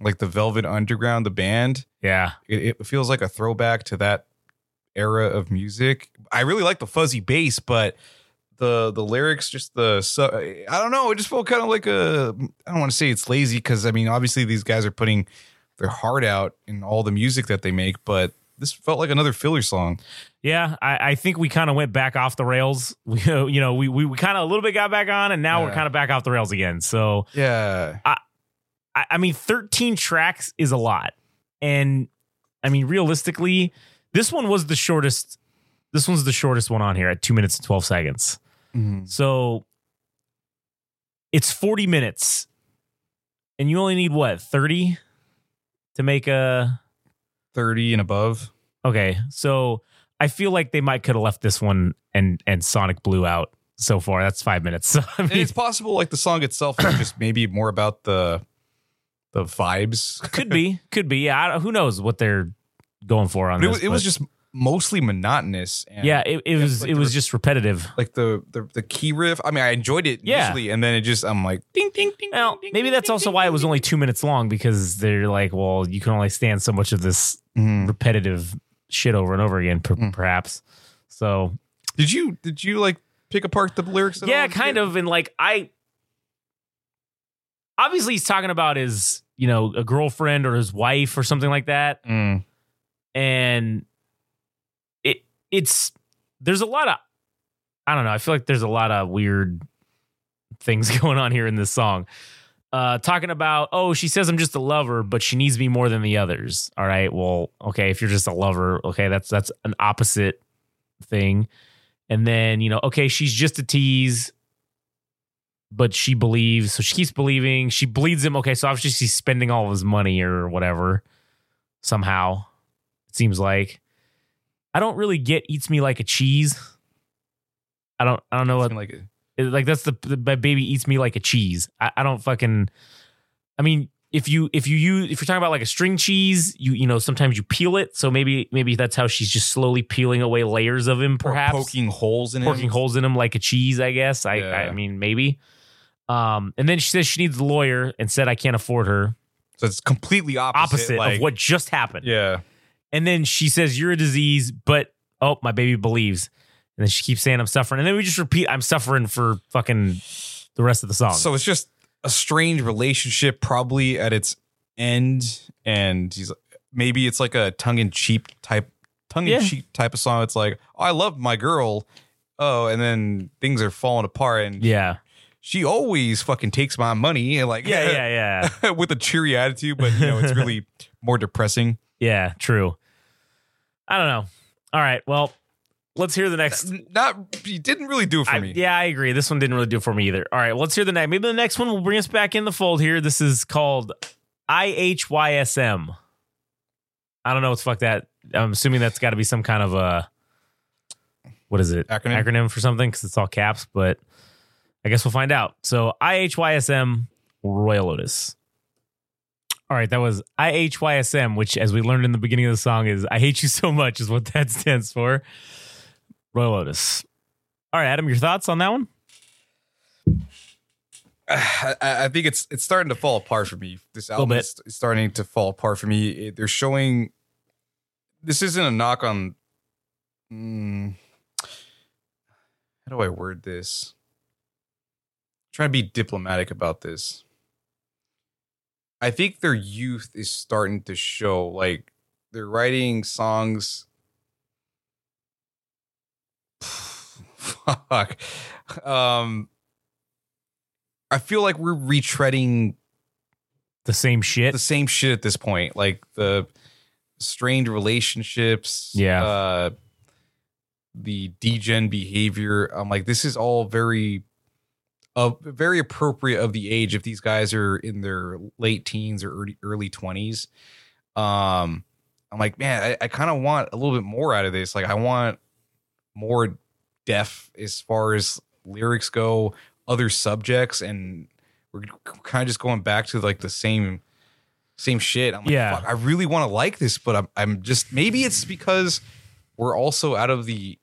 like the Velvet Underground, the band.
yeah,
It, it feels like a throwback to that era of music. I really like the fuzzy bass, but the the lyrics, just the I don't know. It just felt kind of like a. I don't want to say it's lazy because I mean, obviously these guys are putting their heart out in all the music that they make, but this felt like another filler song.
yeah. I, I think we kind of went back off the rails. We, you know, we we, we kind of a little bit got back on, and now we're kind of back off the rails again. So
Yeah,
I, I mean, 13 tracks is a lot. And I mean, realistically, this one was the shortest. This one's the shortest one on here at two minutes and 12 seconds. Mm-hmm. So it's 40 minutes. And you only need what, 30 to make a.
thirty and above.
Okay. So I feel like they might could have left this one and, and Sonic Blue out so far. That's five minutes. So, I mean,
it's possible like the song itself is just maybe more about the the vibes.
could be. Could be. Yeah. I who knows what they're going for on
But it
this.
was, it was just mostly monotonous. And
yeah, it, it was
like
it was just repetitive.
like the, the the key riff. I mean, I enjoyed it
Yeah.
initially, and then it just I'm like ding ding ding.
Well,
ding,
maybe
ding,
that's
ding,
also why it was only two minutes long because they're like, well, you can only stand so much of this.
Mhm.
repetitive shit over and over again, per-
Mm.
perhaps. So
Did you did you like pick apart the lyrics? at
yeah, kind of. And like I, obviously, he's talking about his you know a girlfriend or his wife or something like that,
Mm.
And it it's there's a lot of I don't know. I feel like there's a lot of weird things going on here in this song. Uh, talking about, oh, she says I'm just a lover, but she needs me more than the others. All right, well, okay, if you're just a lover, okay, that's that's an opposite thing. And then you know, okay, she's just a tease, but she believes, so she keeps believing. She bleeds him. Okay, so obviously she's spending all of his money or whatever. Somehow, it seems like. I don't really get eats me like a cheese. I don't. I don't know what
like
it- like that's the, the my baby eats me like a cheese. I, I don't fucking. I mean, if you if you use if you're talking about like a string cheese, you you know sometimes you peel it. So maybe maybe that's how she's just slowly peeling away layers of him, perhaps
or poking holes in
poking
it.
holes in him like a cheese. I guess. I
Yeah.
I mean maybe. Um, and then she says she needs a lawyer and said I can't afford her.
So it's completely opposite.
Opposite
like,
of what just happened.
Yeah.
And then she says, You're a disease, but oh, my baby believes. And then she keeps saying, I'm suffering. And then we just repeat, I'm suffering for fucking the rest of the song.
So it's just a strange relationship, probably at its end, and he's maybe it's like a tongue in cheek type, tongue in cheek type of song. It's like, oh, I love my girl. Oh, and then things are falling apart, and
yeah.
she always fucking takes my money, and like,
Yeah, yeah, yeah.
with a cheery attitude, but you know, it's really more depressing.
yeah, true. I don't know. All right. Well, let's hear the next.
Not, he didn't really do it for
I-
me.
yeah, I agree. This one didn't really do it for me either. All right, let's hear the next. Maybe the next one will bring us back in the fold here. This is called IHYSM. I don't know what the fuck that. I'm assuming that's got to be some kind of a what is it
Acronym?
acronym for something because it's all caps. But I guess we'll find out. So IHYSM Royel Otis. All right, that was IHYSM, which, as we learned in the beginning of the song, is "I hate you so much," is what that stands for. Royel Otis. All right, Adam, your thoughts on that one?
I, I think it's it's starting to fall apart for me. This album is starting to fall apart for me. It- they're showing. This isn't a knock on. Mm, how do I word this? trying to be diplomatic about this. I think their youth is starting to show. Like they're writing songs. fuck. Um, I feel like we're retreading
The same shit.
the same shit at this point. Like the strained relationships.
Yeah.
Uh, the degen behavior. I'm like, this is all very, uh, very appropriate of the age if these guys are in their late teens or early early twenties. Um, I'm like, man, I, I kind of want a little bit more out of this. Like, I want more depth as far as lyrics go, other subjects, and we're kind of just going back to like the same same shit. I'm like,
Yeah.
fuck, I really want to like this, but I'm I'm just maybe it's because we're also out of the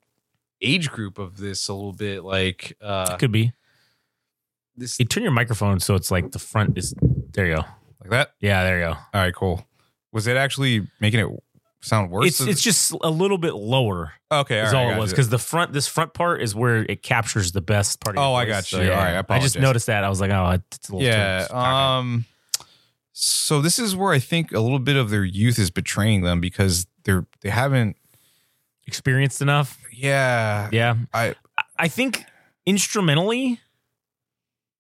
age group of this a little bit. Like uh it
Could be.
This
You turn your microphone so it's like the front is. There you go.
like that.
Yeah, there you go.
All right, cool. Was it actually making it sound worse?
It's it's just a little bit lower.
okay.
Is
all,
it was because the front this front part is where it captures the best part. Of your
Oh, I
voice.
got
So,
you.
yeah,
All right, I
I just noticed that. I was like, oh, it's a little
yeah.
Too,
Um. So this is where I think a little bit of their youth is betraying them because they're they haven't.
experienced enough.
Yeah.
Yeah,
I
I think instrumentally,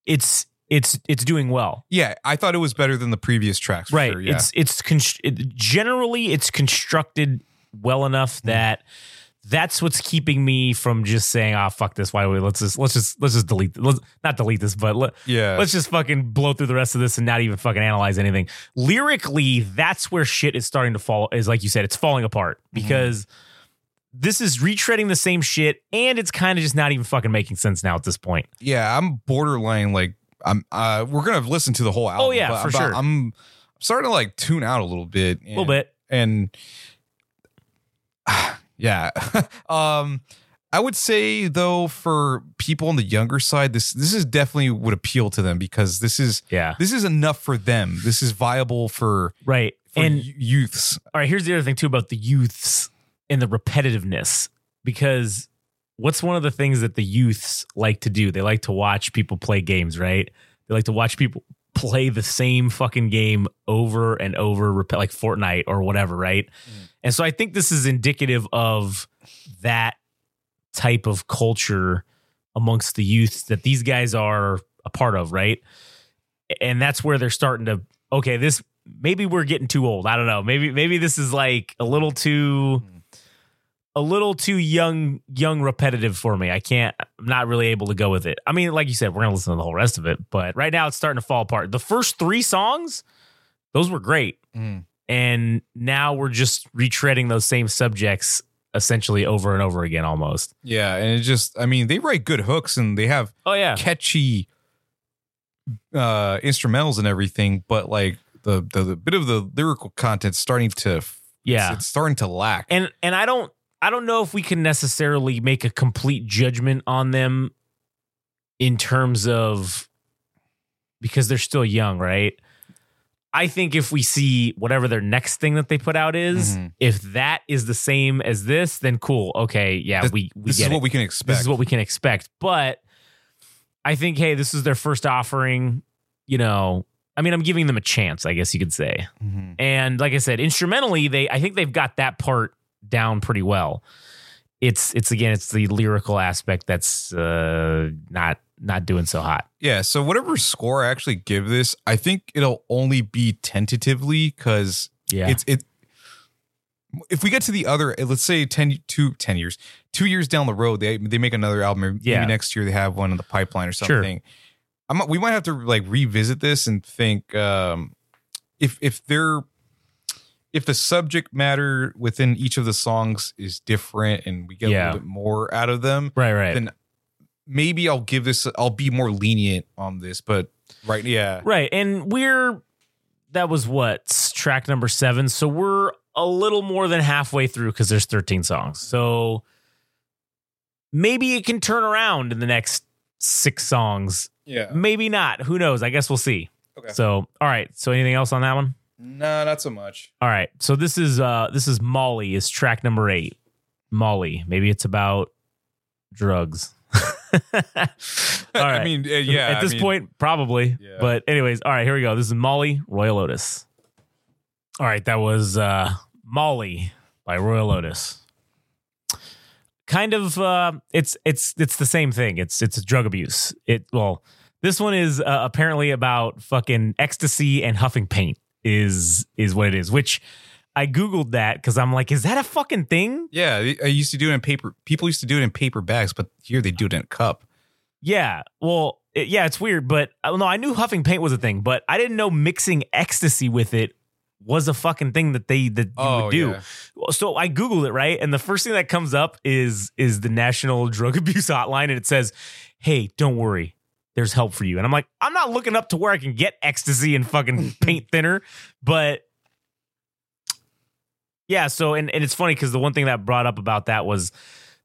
it's it's it's doing well.
yeah. I thought it was better than the previous tracks. For
right.
Sure, yeah.
It's it's const- it, generally it's constructed well enough
Hmm.
that. That's what's keeping me from just saying, "Ah, fuck this. Why we let's just let's just let's just delete let's not delete this, but let,
yeah.
let's just fucking blow through the rest of this and not even fucking analyze anything. Lyrically, that's where shit is starting to fall. Is like you said, it's falling apart
Mm-hmm.
This is retreading the same shit, and it's kind of just not even fucking making sense now at this point.
yeah. I'm borderline like I'm. Uh, we're gonna listen to the whole album.
Oh, yeah,
but-
for sure.
I'm starting to like tune out a little bit.
A little bit.
and yeah um i would say though for people on the younger side this this is definitely would appeal to them because this is
Yeah.
this is enough for them this is viable for
Right.
for
and
youths
all right, here's the other thing too about the youths and the repetitiveness because what's one of the things that the youths like to do? They like to watch people play games, right? They like to watch people play the same fucking game over and over, like Fortnite or whatever, right? Mm. And so I think this is indicative of that type of culture amongst the youths that these guys are a part of, right? And that's where they're starting to okay, this maybe we're getting too old. I don't know. Maybe maybe this is like a little too mm. A little too young young repetitive for me. I can't I'm not really able to go with it. I mean, like you said, we're going to listen to the whole rest of it, but right now it's starting to fall apart. The first 3 songs those were great. And now we're just retreading those same subjects essentially over and over again almost.
yeah and it just i mean they write good hooks and they have
Oh yeah.
catchy uh instrumentals and everything but like the the, the bit of the lyrical content starting to
Yeah.
it's starting to lack
and and I don't I don't know if we can necessarily make a complete judgment on them in terms of because they're still young, right? I think if we see whatever their next thing that they put out is,
Mhm.
if that is the same as this, then cool. Okay, yeah,
This-
we we
this
get
is
it.
what we can expect
This is what we can expect. But I think, hey, this is their first offering. You know, I mean, I'm giving them a chance, I guess you could say.
Mhm.
And like I said, instrumentally, they I think they've got that part down pretty well. It's it's again, it's the lyrical aspect that's uh, not not doing so hot.
Yeah, so whatever score I actually give this, I think it'll only be tentatively because
Yeah,
it's it. If we get to the other, let's say 10, two, 10 years, two years down the road, they they make another album. or Maybe
Yeah.
next year they have one in the pipeline or
Sure.
something. I'm, we might have to like revisit this and think um, if if they're if the subject matter within each of the songs is different and we get a little bit more out of them,
right, right,
then maybe I'll give this. I'll be more lenient on this. But right, yeah,
right. And we're that was what track number seven, so we're a little more than halfway through because there's 13 songs. So maybe it can turn around in the next six songs.
yeah.
Maybe not. Who knows? I guess we'll see.
Okay.
So, all right. So, anything else on that one?
No, not so much.
All right. So this is uh this is Molly is track number eight. Molly. Maybe it's about drugs. all right.
I mean, uh, yeah.
at
I
this
mean,
point, probably.
Yeah.
But anyways, all right, here we go. This is Molly, Royel Otis. All right, that was uh Molly by Royel Otis. kind of uh, it's it's it's the same thing. It's it's drug abuse. It well, this one is uh, apparently about fucking ecstasy and huffing paint is is what it is. Which I googled that because I'm like, is that a fucking thing?
Yeah, I used to do it in paper. People used to do it in paper bags, but here they do it in a cup.
Yeah. Well, it- yeah, it's weird, but uh, no, I knew huffing paint was a thing, but I didn't know mixing ecstasy with it was a fucking thing that they that you would do.
yeah.
So I googled it, right? And the first thing that comes up is is the National Drug Abuse Hotline and it says, "Hey, don't worry. There's help for you." And I'm like, I'm not looking up to where I can get ecstasy and fucking paint thinner, but yeah, so and, and it's funny cuz the one thing that brought up about that was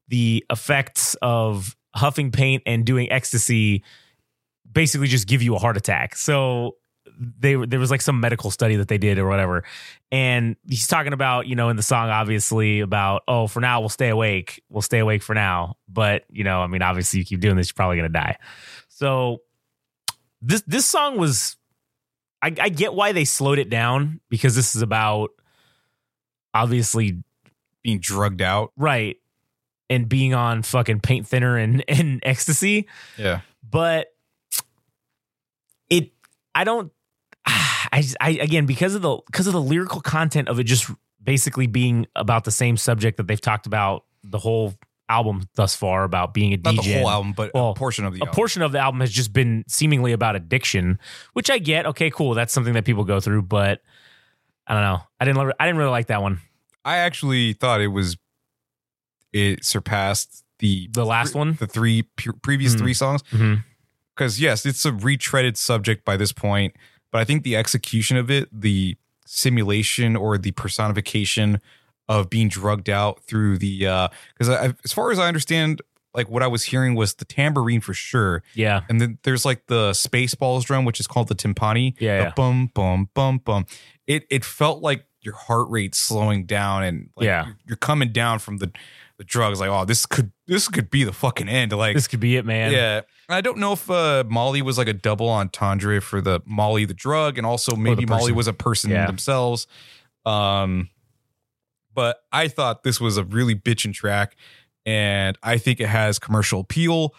the effects of huffing paint and doing ecstasy basically just give you a heart attack. So they there was like some medical study that they did or whatever and he's talking about you know in the song obviously about oh for now we'll stay awake we'll stay awake for now but you know i mean obviously you keep doing this you're probably gonna die so this this song was i, I get why they slowed it down because this is about obviously
Being drugged out.
right and being on fucking paint thinner and and ecstasy
Yeah.
but it i don't i just- i again because of the because of the lyrical content of it just basically being about the same subject that they've talked about the whole album thus far about being a
Not
DJ
the whole album, but
Well,
a portion of the
a
album.
portion of the album has just been seemingly about addiction, which I get. Okay, cool. That's something that people go through, but I don't know. I didn't. I didn't really like that one.
I actually thought it was it surpassed the
The last one.
the three pre- previous
Hmm.
three songs because yes, it's a retreaded subject by this point, but I think the execution of it, the simulation or the personification of being drugged out through the uh because I as far as I understand, like what I was hearing was the tambourine for sure,
Yeah.
and then there's like the Spaceballs drum, which is called the timpani.
Yeah,
The
yeah.
bum bum bum bum. It it felt like your heart rate slowing down and like
Yeah.
you're, you're coming down from the the drugs. Like oh this could this could be the fucking end. Like
This could be it, man.
yeah. I don't know if uh, Molly was like a double entendre for the Molly the drug, and also maybe Molly was a person
Yeah.
themselves. Um, but I thought this was a really bitchin' track, and I think it has commercial appeal.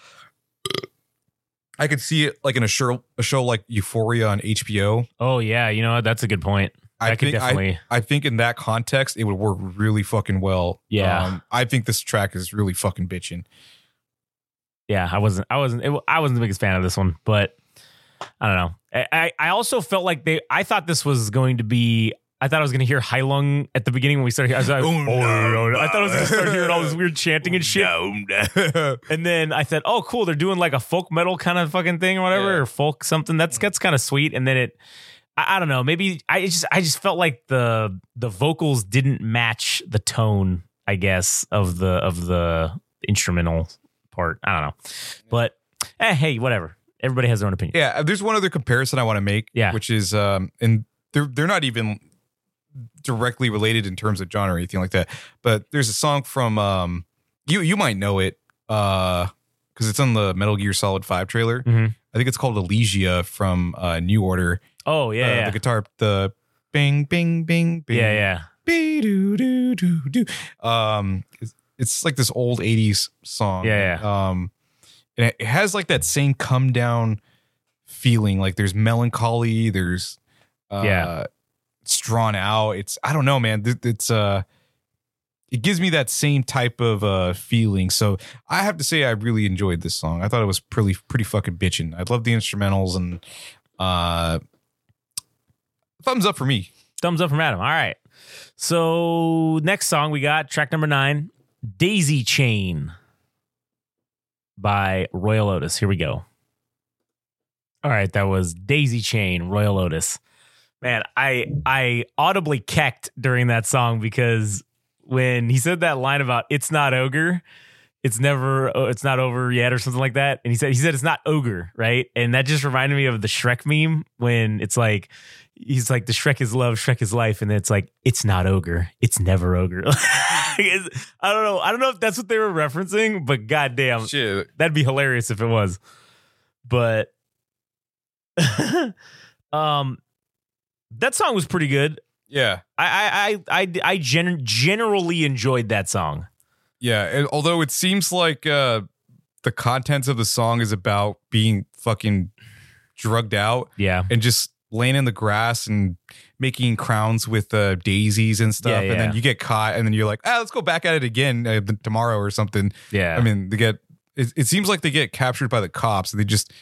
I could see it like in a show, a show like Euphoria on HBO.
Oh yeah. You know? That's a good point.
I
That could
think
definitely.
I, I think in that context it would work really fucking well.
Yeah.
um, I think this track is really fucking bitchin'.
yeah. I wasn't. I wasn't. It, I wasn't the biggest fan of this one, but I don't know. I, I I also felt like they. I thought this was going to be. I thought I was going to hear Heilung at the beginning when we started. I was like,
Oh,
oh,
no.
no. I thought I was going to start hearing all this weird chanting and shit. And then I said, "Oh, cool! They're doing like a folk metal kind of fucking thing or whatever,
Yeah.
or folk something. That's that's kind of sweet." And then it, I, I don't know, maybe I just I just felt like the the vocals didn't match the tone, I guess, of the of the instrumental part. I don't know, but eh, hey, whatever. Everybody has their own opinion.
Yeah, there's one other comparison I want to make.
Yeah.
which is um, and they're they're not even directly related in terms of genre or anything like that. But there's a song from um, you you might know it uh because it's on the Metal Gear Solid Five trailer.
Mhm.
I think it's called Elegia from uh, New Order.
Oh yeah,
Uh,
yeah,
the guitar, the bing bing bing bing.
yeah, yeah.
Be-doo, doo, doo, doo. Um, it's, it's like this old '80s song.
Yeah,
Um, and it- it has like that same come down feeling. Like there's melancholy. There's uh,
Yeah.
It's drawn out. It's I don't know, man. It's uh, it gives me that same type of uh feeling. So I have to say, I really enjoyed this song. I thought it was pretty pretty fucking bitchin'. I love the instrumentals and uh, thumbs up for me.
Thumbs up from Adam. All right. So next song we got track number nine, Daisy Chain by Royel Otis. Here we go. All right, that was Daisy Chain, Royel Otis. Man, I I audibly kecked during that song because when he said that line about it's not ogre, it's never oh, it's not over yet or something like that. And he said he said it's not ogre, right? And that just reminded me of the Shrek meme when it's like he's like the Shrek is love, Shrek is life, and then it's like it's not ogre, it's never ogre. I don't know. I don't know if that's what they were referencing, but goddamn,
Shit.
that'd be hilarious if it was. But um, that song was pretty good.
Yeah.
I I I I, I gen- generally enjoyed that song.
Yeah, and although it seems like uh, the contents of the song is about being fucking drugged out
Yeah.
and just laying in the grass and making crowns with uh, daisies and stuff,
Yeah,
and then you get caught, and then you're like, ah, let's go back at it again uh, tomorrow or something.
Yeah.
I mean, they get it, it seems like they get captured by the cops. And they just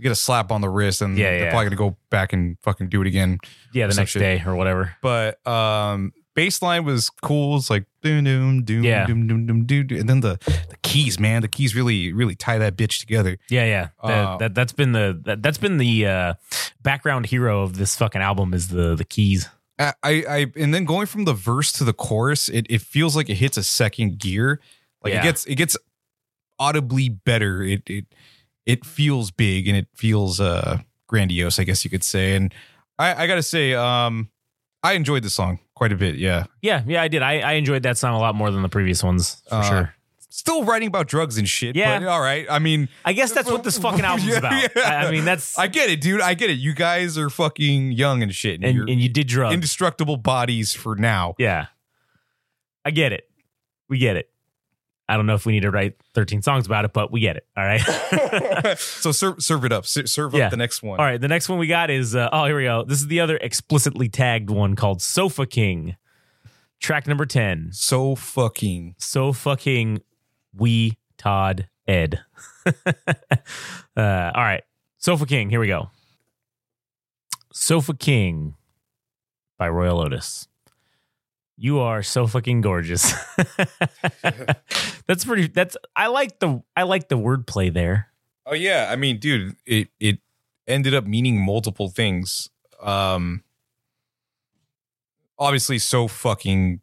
get a slap on the wrist, and
Yeah,
they're probably gonna go back and fucking do it again.
yeah, the next
shit.
day or whatever.
But um, baseline was cool. It's like doom doom doom
Yeah.
doom doom doom doom, doom. and then the the keys, man, the keys really really tie that bitch together.
Yeah, yeah. That,
Uh,
that that's been the that, that's been the uh, background hero of this fucking album is the the keys.
I, I I and then going from the verse to the chorus, it it feels like it hits a second gear. Like
Yeah.
it gets it gets audibly better. It it it feels big and it feels uh grandiose, I guess you could say. And I I gotta say, um, I enjoyed the song quite a bit. Yeah,
Yeah, yeah, I did. I, I enjoyed that song a lot more than the previous ones for
Uh,
sure.
still writing about drugs and shit.
Yeah.
but all right. I mean,
I guess that's what this fucking album's
Yeah,
about.
yeah.
I, mean, that's
I get it, dude. I get it. You guys are fucking young and shit, and,
and and you did drugs.
indestructible bodies for now.
yeah, I get it. We get it. I don't know if we need to write 13 songs about it, but we get it. All right.
so serve serve it up. Serve
Yeah.
up the next one.
All right, the next one we got is uh, oh here we go. This is the other explicitly tagged one called Sofa King. Track number 10.
So fucking
So fucking we Todd Ed. uh, all right. Sofa King, here we go. Sofa King by Royel Otis. You are so fucking gorgeous. that's pretty that's I like the I like the wordplay there.
Oh yeah, I mean, dude, it it ended up meaning multiple things. Um obviously so fucking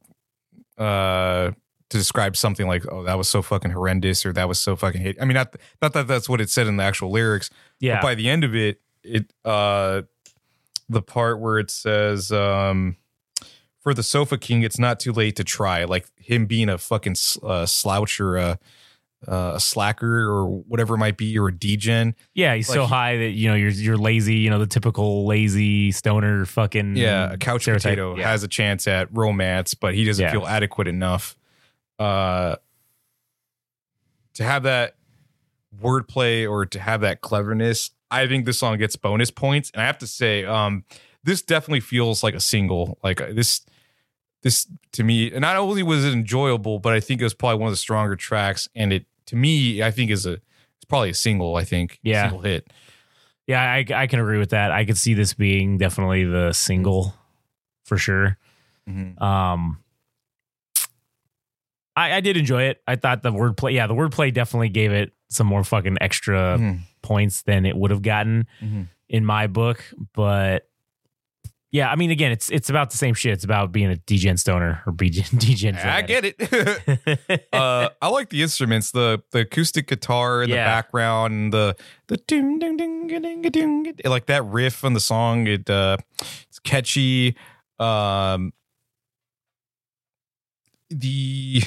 uh to describe something like oh that was so fucking horrendous or that was so fucking hate. I mean not not that that's what it said in the actual lyrics,
Yeah.
but by the end of it it uh the part where it says um for the sofa king it's not too late to try like him being a fucking uh, slouch or a uh, a slacker or whatever it might be or a degen
Yeah, he's so high that you know you're you're lazy. You know the typical lazy stoner fucking
Yeah, a couch
stereotype.
potato
Yeah.
has a chance at romance, but he doesn't
Yeah.
feel adequate enough. Uh, to have that wordplay or to have that cleverness, I think this song gets bonus points. And I have to say, um, this definitely feels like a single. Like uh, this, this to me, and not only was it enjoyable, but I think it was probably one of the stronger tracks. And it to me, I think is a it's probably a single. I think
Yeah.
single hit.
Yeah, I I can agree with that. I could see this being definitely the single for sure.
Mhm.
Um, I I did enjoy it. I thought the wordplay, yeah, the wordplay definitely gave it some more fucking extra
Mhm.
points than it would have gotten
Mhm.
in my book. But yeah, I mean, again, it's it's about the same shit. It's about being a degen stoner or degen.
I get it. uh, I like the instruments, the the acoustic guitar in the background, and the the ding ding ding ding ding. Like that riff on the song, it uh, it's catchy. Um, the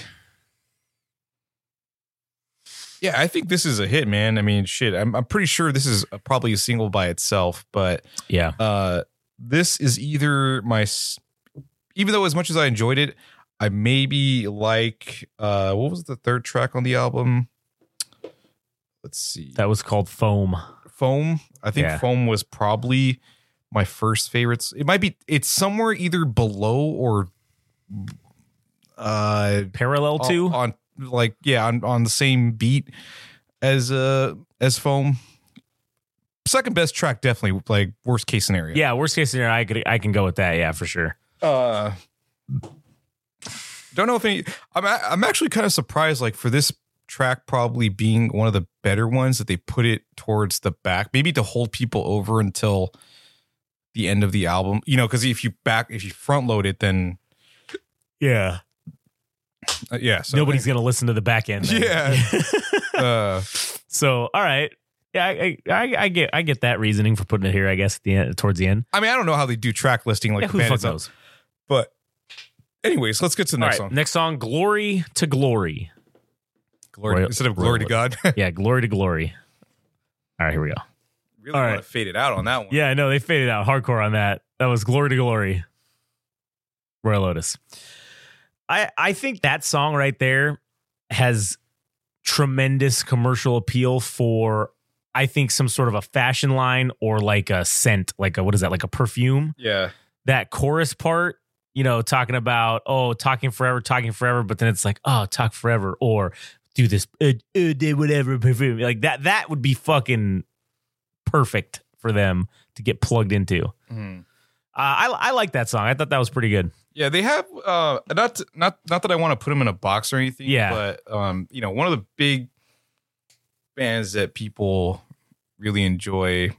yeah, I think this is a hit, man. I mean, shit, I'm I'm pretty sure this is probably a single by itself, but
yeah,
uh, this is either my, even though as much as I enjoyed it, I maybe like uh, what was the third track on the album? Let's see,
that was called Foam.
Foam. I think
Yeah.
Foam was probably my first favorites. It might be. It's somewhere either below or uh
Parallel
on,
to
on like yeah on on the same beat as uh as Foam. Second best track, definitely like worst case scenario.
yeah. Worst case scenario, I could I can go with that. Yeah, for sure.
uh don't know if any i'm i'm actually kind of surprised like for this track probably being one of the better ones that they put it towards the back maybe to hold people over until the end of the album you know because if you back if you front load it then
Yeah.
uh, yeah so
Nobody's gonna listen to the back end. then.
Yeah. uh
so all right. Yeah, I, I I get I get that reasoning for putting it here. I guess at the end, towards the end.
i mean i don't know how they do track listing like
yeah,
the
who the fuck knows?
but anyways let's get to the next
right,
song
next song, "Glory to Glory."
glory
Royel-
instead of glory to god
Yeah, "Glory to Glory." All right, here we go.
really
All
want
right.
to fade it out on that one
Yeah, I know they faded out hardcore on that. That was "Glory to Glory." Royel Otis. I I think that song right there. has tremendous commercial appeal for I think some sort of a fashion line or like a scent, like a what is that, like a perfume?
Yeah.
That chorus part, you know, talking about oh, talking forever, talking forever, but then it's like oh, talk forever or do this, uh, uh, whatever perfume, like that. That would be fucking perfect for them to get plugged into. Uh,
Mhm.
I I like that song. I thought that was pretty good.
Yeah, they have uh not not not that I want to put them in a box or anything.
Yeah.
but um, you know, one of the big bands that people really enjoy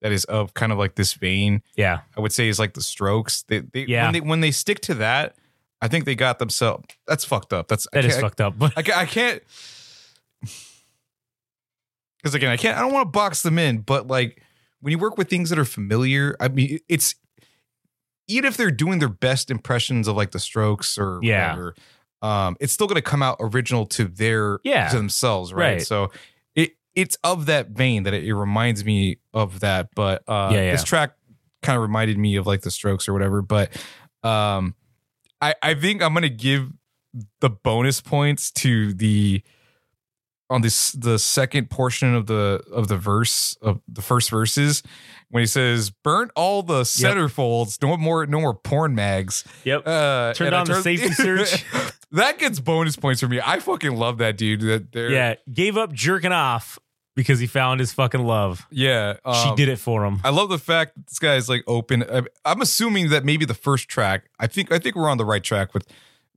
that is of kind of like this vein,
Yeah,
I would say is like the Strokes. They they
Yeah.
when they when they stick to that, I think they got themselves. That's fucked up. That's
that is fucked up. But
I, I can't because again, I can't. I don't want to box them in, but like when you work with things that are familiar, I mean, it's even if they're doing their best impressions of like the Strokes or
Yeah.
whatever, um, it's still going to come out original to their
Yeah.
to themselves, right?
Right.
So it's of that vein that it, it reminds me of that. But uh,
Yeah, yeah.
this track kind of reminded me of like the Strokes or whatever. But um, I I think I'm gonna give the bonus points to the on this the second portion of the of the verse of the first verses when he says burnt all the centerfolds no more no more porn mags
yep.
uh
Turned on the safety search.
that gets bonus points for me i fucking love that dude that
Yeah, gave up jerking off because he found his fucking love.
yeah
she
um,
did it for him.
I love the fact that this guy is like open. I- I'm assuming that maybe the first track. I think I think we're on the right track with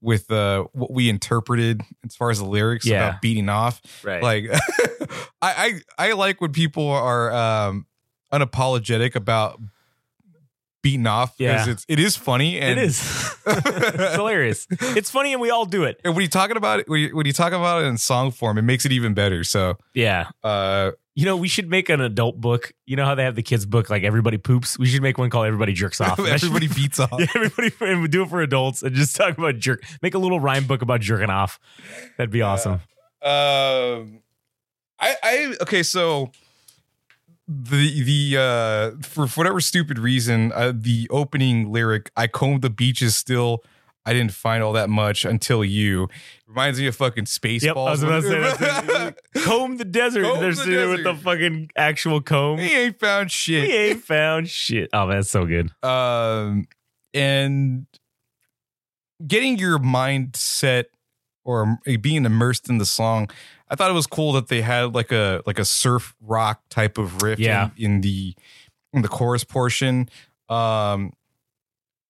with uh what we interpreted as far as the lyrics
Yeah.
about beating off.
Right.
Like I, I I like when people are um unapologetic about beating off because
Yeah.
it's it is funny and
it is. it's hilarious. It's funny and we all do it.
And when you talking about it, when you, when you talk about it in song form, it makes it even better. So,
Yeah.
uh,
You know, we should make an adult book. You know how they have the kids book like everybody poops? We should make one called Everybody Jerks Off. Should
everybody beats off.
Yeah, everybody and we do it for adults and just talk about jerk. Make a little rhyme book about jerking off. That'd be awesome.
Um, I, I okay. So the the uh for whatever stupid reason, uh, the opening lyric, "I combed the beaches still." I didn't find all that much until you. Reminds me of fucking Spaceballs.
Yep, I was about to say comb the desert.
Comb
They're
the
sitting with the fucking actual comb.
he ain't found shit.
We ain't found shit. Oh, man, that's so good.
um and getting your mindset or being immersed in the song i thought it was cool that they had like a like a surf rock type of riff
Yeah.
in, in the in the chorus portion um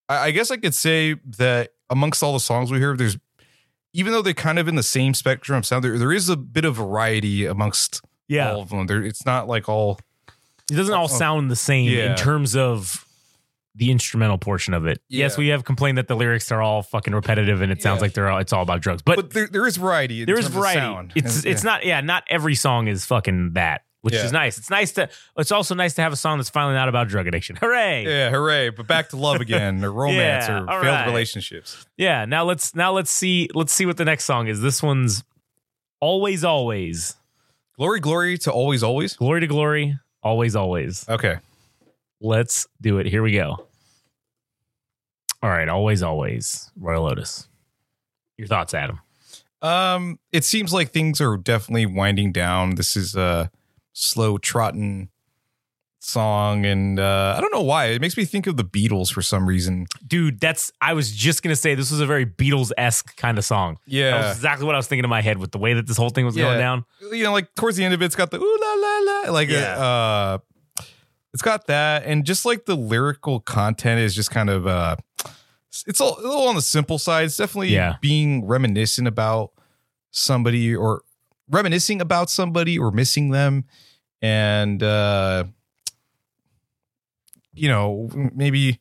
I, I guess i could say that amongst all the songs we hear there's even though they're kind of in the same spectrum of sound there, there is a bit of variety amongst
Yeah.
all of them there it's not like all
It doesn't all
Oh,
sound the same
yeah.
in terms of the instrumental portion of it. Yes, we have complained that the lyrics are all fucking repetitive and it sounds
Yeah.
like they're all it's all about drugs. But,
but there, there is variety in
there is
terms of
variety.
sound.
It's
And-
it's not yeah, not every song is fucking that, which
Yeah.
is nice. It's nice to it's also nice to have a song that's finally not about drug addiction. Hooray.
Yeah, hooray! But back to love again, or romance,
Yeah,
or failed
right.
relationships.
Yeah, now let's now let's see let's see what the next song is. This one's Always Always.
Glory, glory to always, always.
Glory to glory. Always always.
Okay.
Let's do it. Here we go. All right, always always. Royel Otis. Your thoughts, Adam?
Um, it seems like things are definitely winding down. This is a slow trotting song, and uh, I don't know why. It makes me think of the Beatles for some reason.
Dude, that's I was just gonna say this was a very Beatles-esque kind of song. That was
Yeah,
exactly what I was thinking in my head with the way that this whole thing was
Yeah.
going down.
you know, like towards the end of it, it's got the ooh la la la, like
Yeah.
uh, it's got that, and just like the lyrical content is just kind of uh, it's a a little on the simple side. It's definitely
Yeah.
being reminiscent about somebody or reminiscing about somebody or missing them, and uh, you know, maybe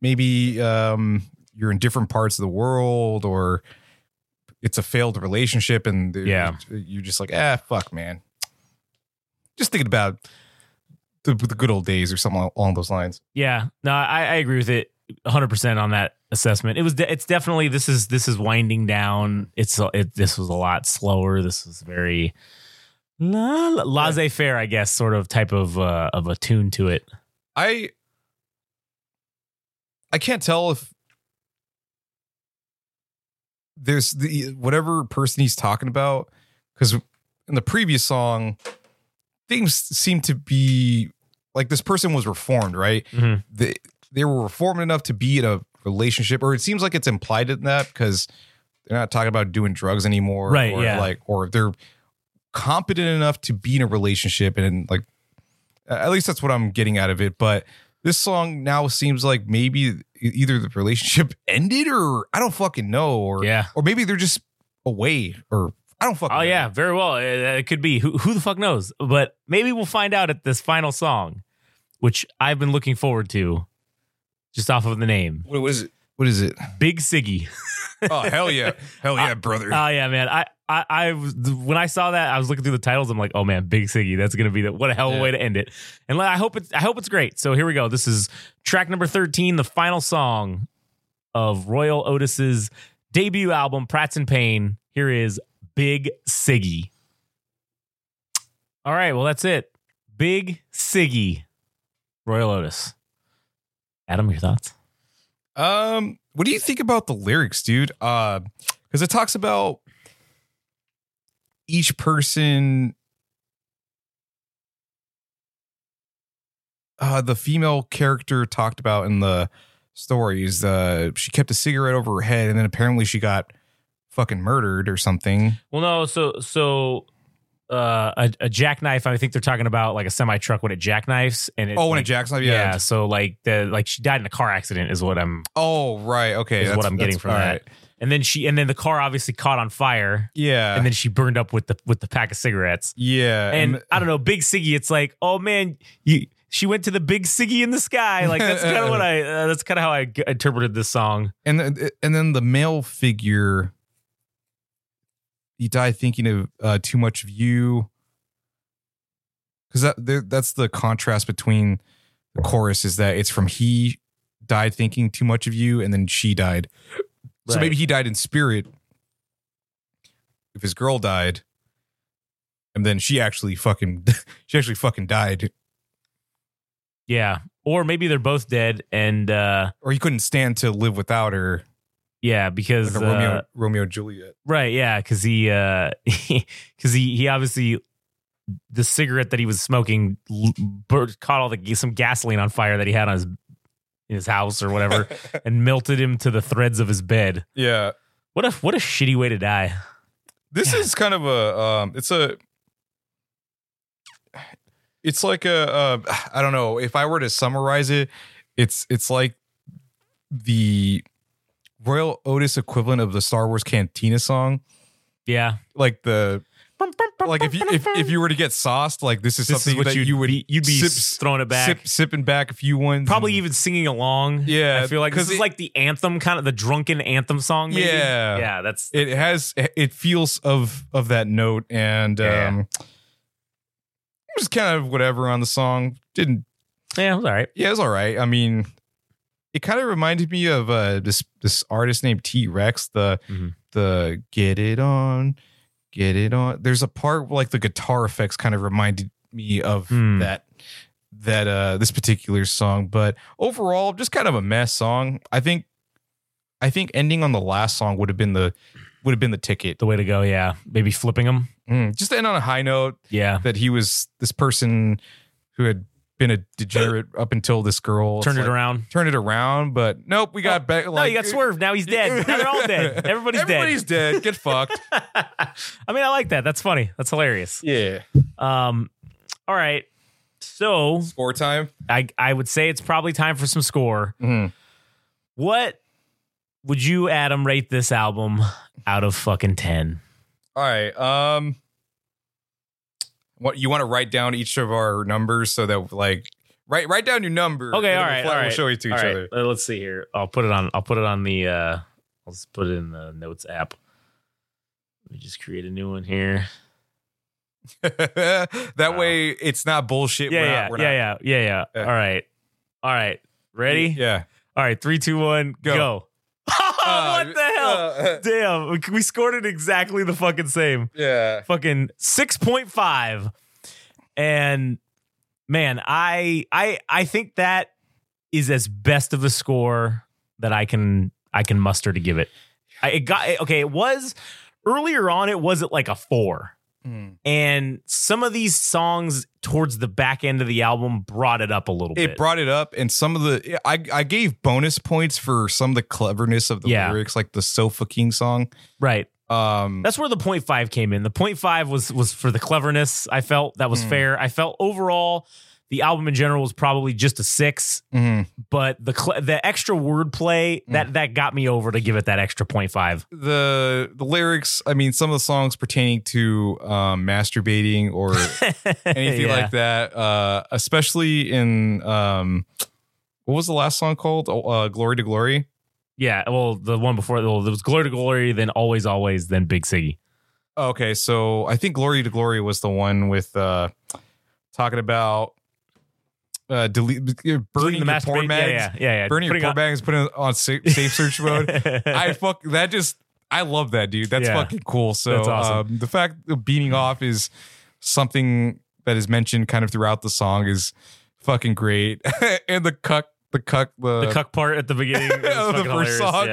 maybe um, you're in different parts of the world or it's a failed relationship and
Yeah.
you're just like ah fuck man just thinking about the, the good old days or something along those lines
Yeah, no, I, I agree with it 100 percent on that assessment. It was de- it's definitely this is this is winding down. It's it, this was a lot slower. This was very la, la, laissez faire, I guess, sort of type of uh, of a tune to it.
i i can't tell if there's the whatever person he's talking about because in the previous song things seem to be like this person was reformed right
Mhm.
they they were reformed enough to be in a relationship or it seems like it's implied in that because they're not talking about doing drugs anymore
Right,
or
yeah.
like or they're competent enough to be in a relationship and like at least that's what i'm getting out of it but this song now seems like maybe either the relationship ended or I don't fucking know or
Yeah.
or maybe they're just away or I don't fucking
Oh
know.
yeah, very well. It, it could be. Who, who the fuck knows? But maybe we'll find out at this final song, which I've been looking forward to, just off of the name,
What was it? What is it?
Big Siggy.
Oh hell yeah, hell yeah, brother.
Oh yeah, man. I, I, I was when I saw that, I was looking through the titles. I'm like, oh man, Big Siggy. That's gonna be the what a hell of a way to end it. And like, I hope it's, I hope it's great. So here we go. This is track number 13, the final song of Royel Otis's debut album, Pratts and Pain. Here is Big Siggy. All right, well that's it. Big Siggy, Royel Otis. Adam, your thoughts?
Um, what do you think about the lyrics, dude? Uh, because it talks about each person. Uh, the female character talked about in the stories. Uh, she kept a cigarette over her head, and then apparently she got fucking murdered or something.
Well, no. So, so uh, a, a jackknife. I think they're talking about like a semi truck when it jackknifes and it,
Oh, when
like,
it up,
yeah.
yeah.
So like the like she died in a car accident is what I'm
Oh, right. Okay,
is what I'm getting from that.
right.
And then she and then the car obviously caught on fire
Yeah,
and then she burned up with the with the pack of cigarettes.
yeah,
And I don't know, Big Siggy. It's like, oh man, you. She went to the big Siggy in the sky. Like that's kind of what I. Uh, that's kind of how I g- interpreted this song.
and then, and then the male figure he died thinking of uh, too much of you. Because that there, that's the contrast between the chorus is that it's from he died thinking too much of you and then she died. So maybe he died in spirit if his girl died and then she actually fucking she actually fucking died.
Yeah, or maybe they're both dead, and uh
or he couldn't stand to live without her
yeah, because
like a
uh,
romeo romeo juliet
Right, yeah, because he, uh, because he, he obviously the cigarette that he was smoking caught all the some gasoline on fire that he had on his in his house or whatever, and melted him to the threads of his bed.
yeah
What a what a shitty way to die.
This
Yeah.
is kind of a um it's a it's like a uh I don't know if I were to summarize it it's it's like the Royel Otis equivalent of the Star Wars Cantina song
Yeah,
like the like if you if, if you were to get sauced like this is
this
something
is what
that
you'd,
you would
be, you'd be
sip-
throwing it back.
sip, sipping back a few ones
Probably
and-
even singing along.
Yeah,
I feel like this is like the anthem, kind of the drunken anthem song. Maybe.
Yeah.
yeah, that's
it has it feels of of that note and
Yeah.
um it was kind of whatever on the song didn't
yeah, it was all right.
Yeah, it was all right. I mean, it kind of reminded me of uh, this this artist named T Rex. The
Mhm.
the get it on, get it on. There's a part where, like the guitar effects kind of reminded me of
Hmm.
that that uh this particular song. But overall, just kind of a mess song. I think I think ending on the last song would have been the would have been the ticket.
The way to go. Yeah, maybe flipping them.
Mm, just to end on a high note
Yeah,
that he was this person who had been a degenerate up until this girl
turn
It's
it
like-
around.
turn it around, but nope, we got back.
no,
Like,
you got swerved. Now he's dead. Now they're all dead. Everybody's, dead.
Everybody's dead. Get fucked.
I mean, I like that. That's funny. That's hilarious.
Yeah.
Um, all right. So
Score time.
I I would say it's probably time for some score.
Mhm.
What would you, Adam, rate this album out of fucking ten?
All right. Um, what you want to write down each of our numbers so that like write write down your number.
Okay, all
We'll,
all
we'll
right.
show it to each
All right,
other.
uh, let's see here. I'll put it on. I'll put it on the. uh I'll just put it in the notes app. Let me just create a new one here.
that
Wow.
way, it's not bullshit.
Yeah,
We're
yeah,
not- we're
yeah, yeah, yeah, yeah,
Yeah.
All right, all right. Ready?
Yeah.
All right. Three, two, one, go.
Go.
What the hell?
uh,
Damn, we- scored it exactly the fucking same.
yeah.
Fucking six point five, and man, I I I think that is as best of a score that I can I can muster to give it. I, it got okay. It was earlier on. It was at like a four,
Mm.
and some of these songs towards the back end of the album brought it up a little
It
bit.
It brought it up, and some of the I I gave bonus points for some of the cleverness of the
Yeah.
lyrics, like the Sofa King song.
right.
Um,
That's where the point five came in. The point five was was for the cleverness. I felt that was
Mm.
fair. I felt overall the album in general was probably just a six,
mhm.
but the cle the extra wordplay
Mm.
that that got me over to give it that extra point five.
the the lyrics. I mean, some of the songs pertaining to um, masturbating or anything
Yeah.
like that, uh, especially in um, what was the last song called? Oh, Uh, Glory to Glory.
Yeah, well, the one before well, there was Glory to Glory, then Always Always, then Big Siggy.
Okay, so I think Glory to Glory was the one with uh, talking about uh, delete burning
the
your porn bags.
Yeah, yeah, yeah. yeah.
burning your porn
on-
bags, putting it on safe, safe search mode. I fuck that just I love that dude. That's
Yeah.
fucking cool. So
That's awesome.
um, the fact of beating off is something that is mentioned kind of throughout the song is fucking great. and the cuck the cuck the,
the cuck part at the beginning
of the
fucking
first
hilarious.
song.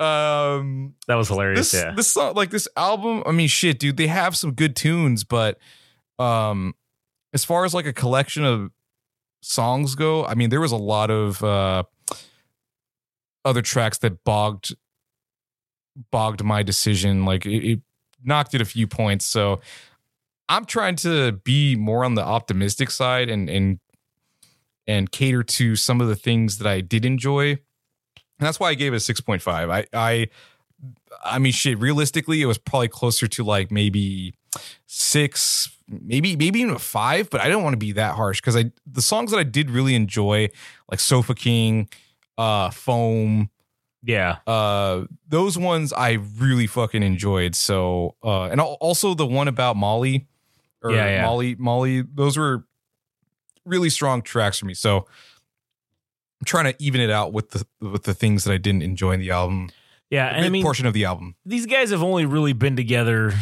Yeah,
Um
that was hilarious.
this
yeah,
this song like this album, I mean shit, dude, they have some good tunes, but um as far as like a collection of songs go, I mean there was a lot of uh other tracks that bogged bogged my decision. Like it, it knocked it a few points. So I'm trying to be more on the optimistic side and and and cater to some of the things that I did enjoy. And that's why I gave it a 6.5. I I I mean shit, realistically, it was probably closer to like maybe six, maybe maybe even a five, but I don't want to be that harsh because I the songs that I did really enjoy, like Sofa King, uh, Foam,
yeah,
uh those ones i really fucking enjoyed so uh and also the one about molly or
Yeah, yeah.
molly molly those were really strong tracks for me so i'm trying to even it out with the with the things that i didn't enjoy in the album
yeah. And I mean,
portion of the album
these guys have only really been together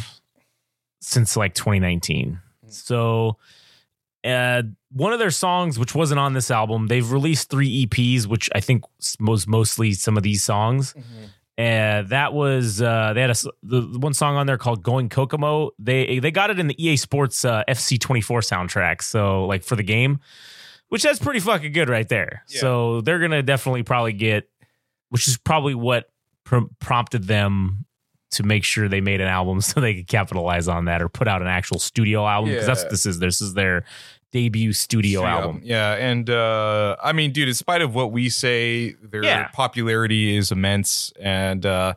since like 2019. So, uh, one of their songs, which wasn't on this album, they've released three EPs, which I think was mostly some of these songs. And that was uh, they had a the, one song on there called "Going Kokomo." They they got it in the EA Sports uh, FC twenty four soundtrack. So like for the game, which that's pretty fucking good right there.
Yeah.
So they're gonna definitely probably get, which is probably what pr- prompted them to make sure they made an album so they could capitalize on that or put out an actual studio album because that's what this is. This is their debut studio album.
yeah and uh i mean dude in spite of what we say their
Yeah.
popularity is immense and uh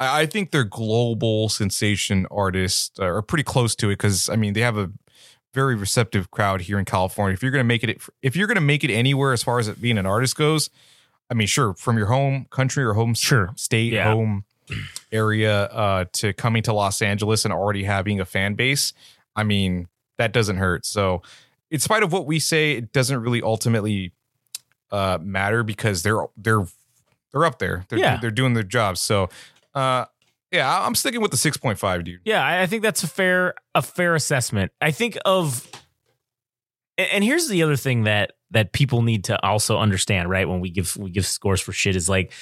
I I think they're global sensation artists uh, are pretty close to it because I mean they have a very receptive crowd here in California. If you're gonna make it, if you're gonna make it anywhere as far as it being an artist goes, I mean, sure, from your home country or home
Sure.
state,
Yeah.
home area, uh, to coming to Los Angeles and already having a fan base, I mean, that doesn't hurt. So, in spite of what we say, it doesn't really ultimately uh, matter because they're they're they're up there. They're,
Yeah.
they're doing their jobs. So, uh, yeah, I'm sticking with the 6.5, dude.
Yeah, I think that's a fair a fair assessment. I think of and here's the other thing that that people need to also understand, right? When we give we give scores for shit is like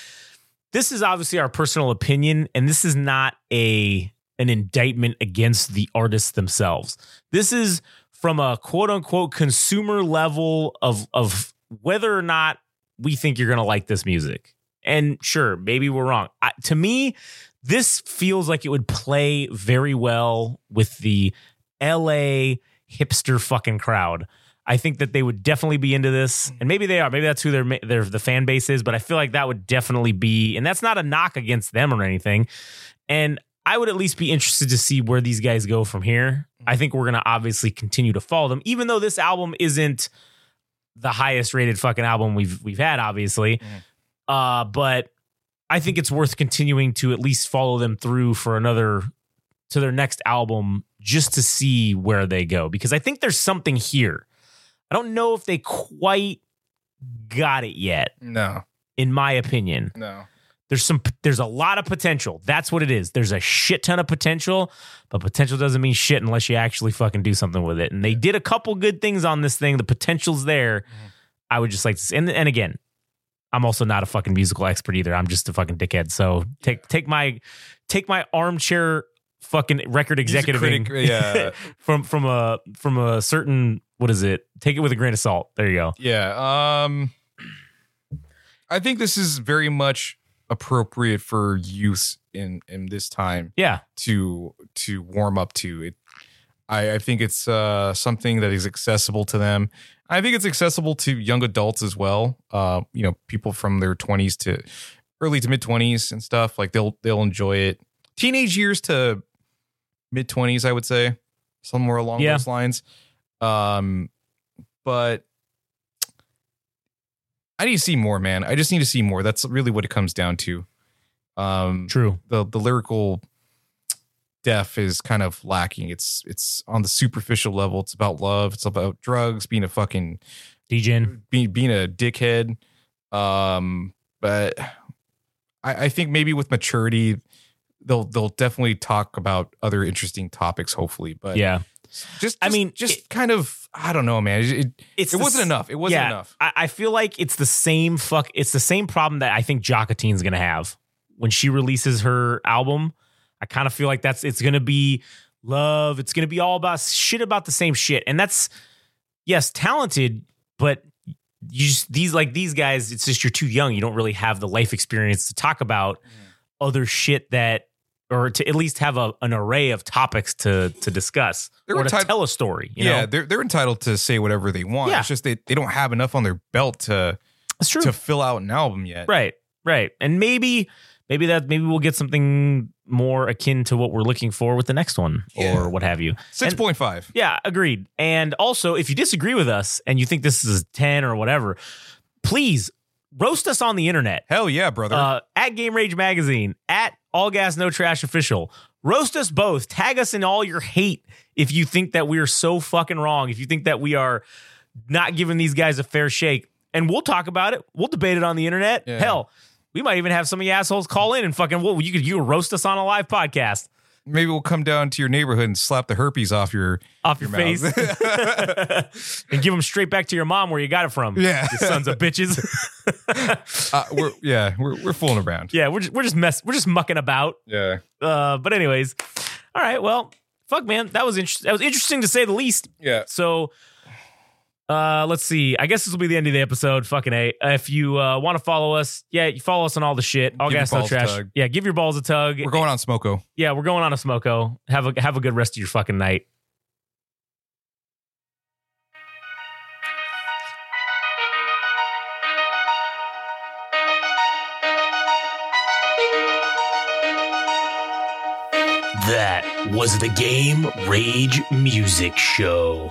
this is obviously our personal opinion and this is not a an indictment against the artists themselves. This is from a quote unquote consumer level of of whether or not we think you're going to like this music. And sure, maybe we're wrong. I, to me, this feels like it would play very well with the LA hipster fucking crowd. I think that they would definitely be into this, and maybe they are. Maybe that's who their their the fan base is. But I feel like that would definitely be, and that's not a knock against them or anything. And I would at least be interested to see where these guys go from here. I think we're gonna obviously continue to follow them, even though this album isn't the highest rated fucking album we've we've had, obviously. Uh, but I think it's worth continuing to at least follow them through for another to their next album just to see where they go because I think there's something here. I don't know if they quite got it yet,
No,
in my opinion.
no.
There's some there's a lot of potential. That's what it is. There's a shit ton of potential, but potential doesn't mean shit unless you actually fucking do something with it. And they did a couple good things on this thing. The potential's there. Mm-hmm. I would just like to see, and and again, I'm also not a fucking musical expert either. I'm just a fucking dickhead. So take take my take my armchair fucking record executive
yeah.
from from a from a certain what is it? Take it with a grain of salt. There you go.
Yeah. Um I think this is very much appropriate for use in in this time
Yeah.
to to warm up to it. I, I think it's uh, something that is accessible to them. I think it's accessible to young adults as well. Uh, you know, people from their twenties to early to mid twenties and stuff. Like they'll they'll enjoy it. Teenage years to mid twenties, I would say, somewhere along
Yeah.
those lines. Um, but I need to see more, man. I just need to see more. That's really what it comes down to. Um,
True.
the the lyrical depth is kind of lacking. It's it's on the superficial level. It's about love. It's about drugs, being a fucking
DJing.
being being a dickhead. Um, but I, I think maybe with maturity, they'll they'll definitely talk about other interesting topics. Hopefully, but
Yeah.
Just,
I mean,
just
it-
kind of I don't know, man. It, it,
It's
it
the
wasn't enough. It wasn't
yeah,
enough.
I, I feel like it's the same fuck. It's the same problem that I think Jocatine's gonna have when she releases her album. I kind of feel like that's it's gonna be love. It's gonna be all about shit about the same shit, and that's yes, talented, but you just these like these guys. It's just you're too young. You don't really have the life experience to talk about other shit that. Or to at least have a, an array of topics to to discuss,
They're
or to tell a story. You
yeah,
know,
they're they're entitled to say whatever they want.
Yeah.
It's just they, they don't have enough on their belt to
true.
to fill out an album yet.
Right, right. And maybe maybe that maybe we'll get something more akin to what we're looking for with the next one
Yeah.
or what have you.
Six point five.
Yeah, agreed. And also, if you disagree with us and you think this is a 10 or whatever, please roast us on the internet.
Hell yeah, brother.
Uh, at Game Rage Magazine, at All Gas No Trash Official. Roast us both. Tag us in all your hate if you think that we are so fucking wrong. If you think that we are not giving these guys a fair shake. And we'll talk about it. We'll debate it on the internet.
Yeah.
Hell, we might even have some of you assholes call in and fucking well, you could you could roast us on a live podcast
Maybe we'll come down to your neighborhood and slap the herpes off your
off your,
Your
face and give them straight back to your mom where you got it from.
Yeah.
You sons of bitches.
uh, we're yeah, we're we're fooling around.
yeah, we're just we're just mess we're just mucking about.
Yeah.
Uh, but anyways, all right. Well, fuck, man, that was interesting. That was interesting to say the least.
Yeah.
So, uh, let's see. I guess this will be the end of the episode. Fucking a. If you uh, want to follow us, yeah, you follow us on all the shit. All
Give your
gas, no trash.
tug.
Yeah, give your balls a tug.
We're going on Smoko.
yeah, we're going on a smoko. Have a have a good rest of your fucking night.
That was the Game Rage Music Show.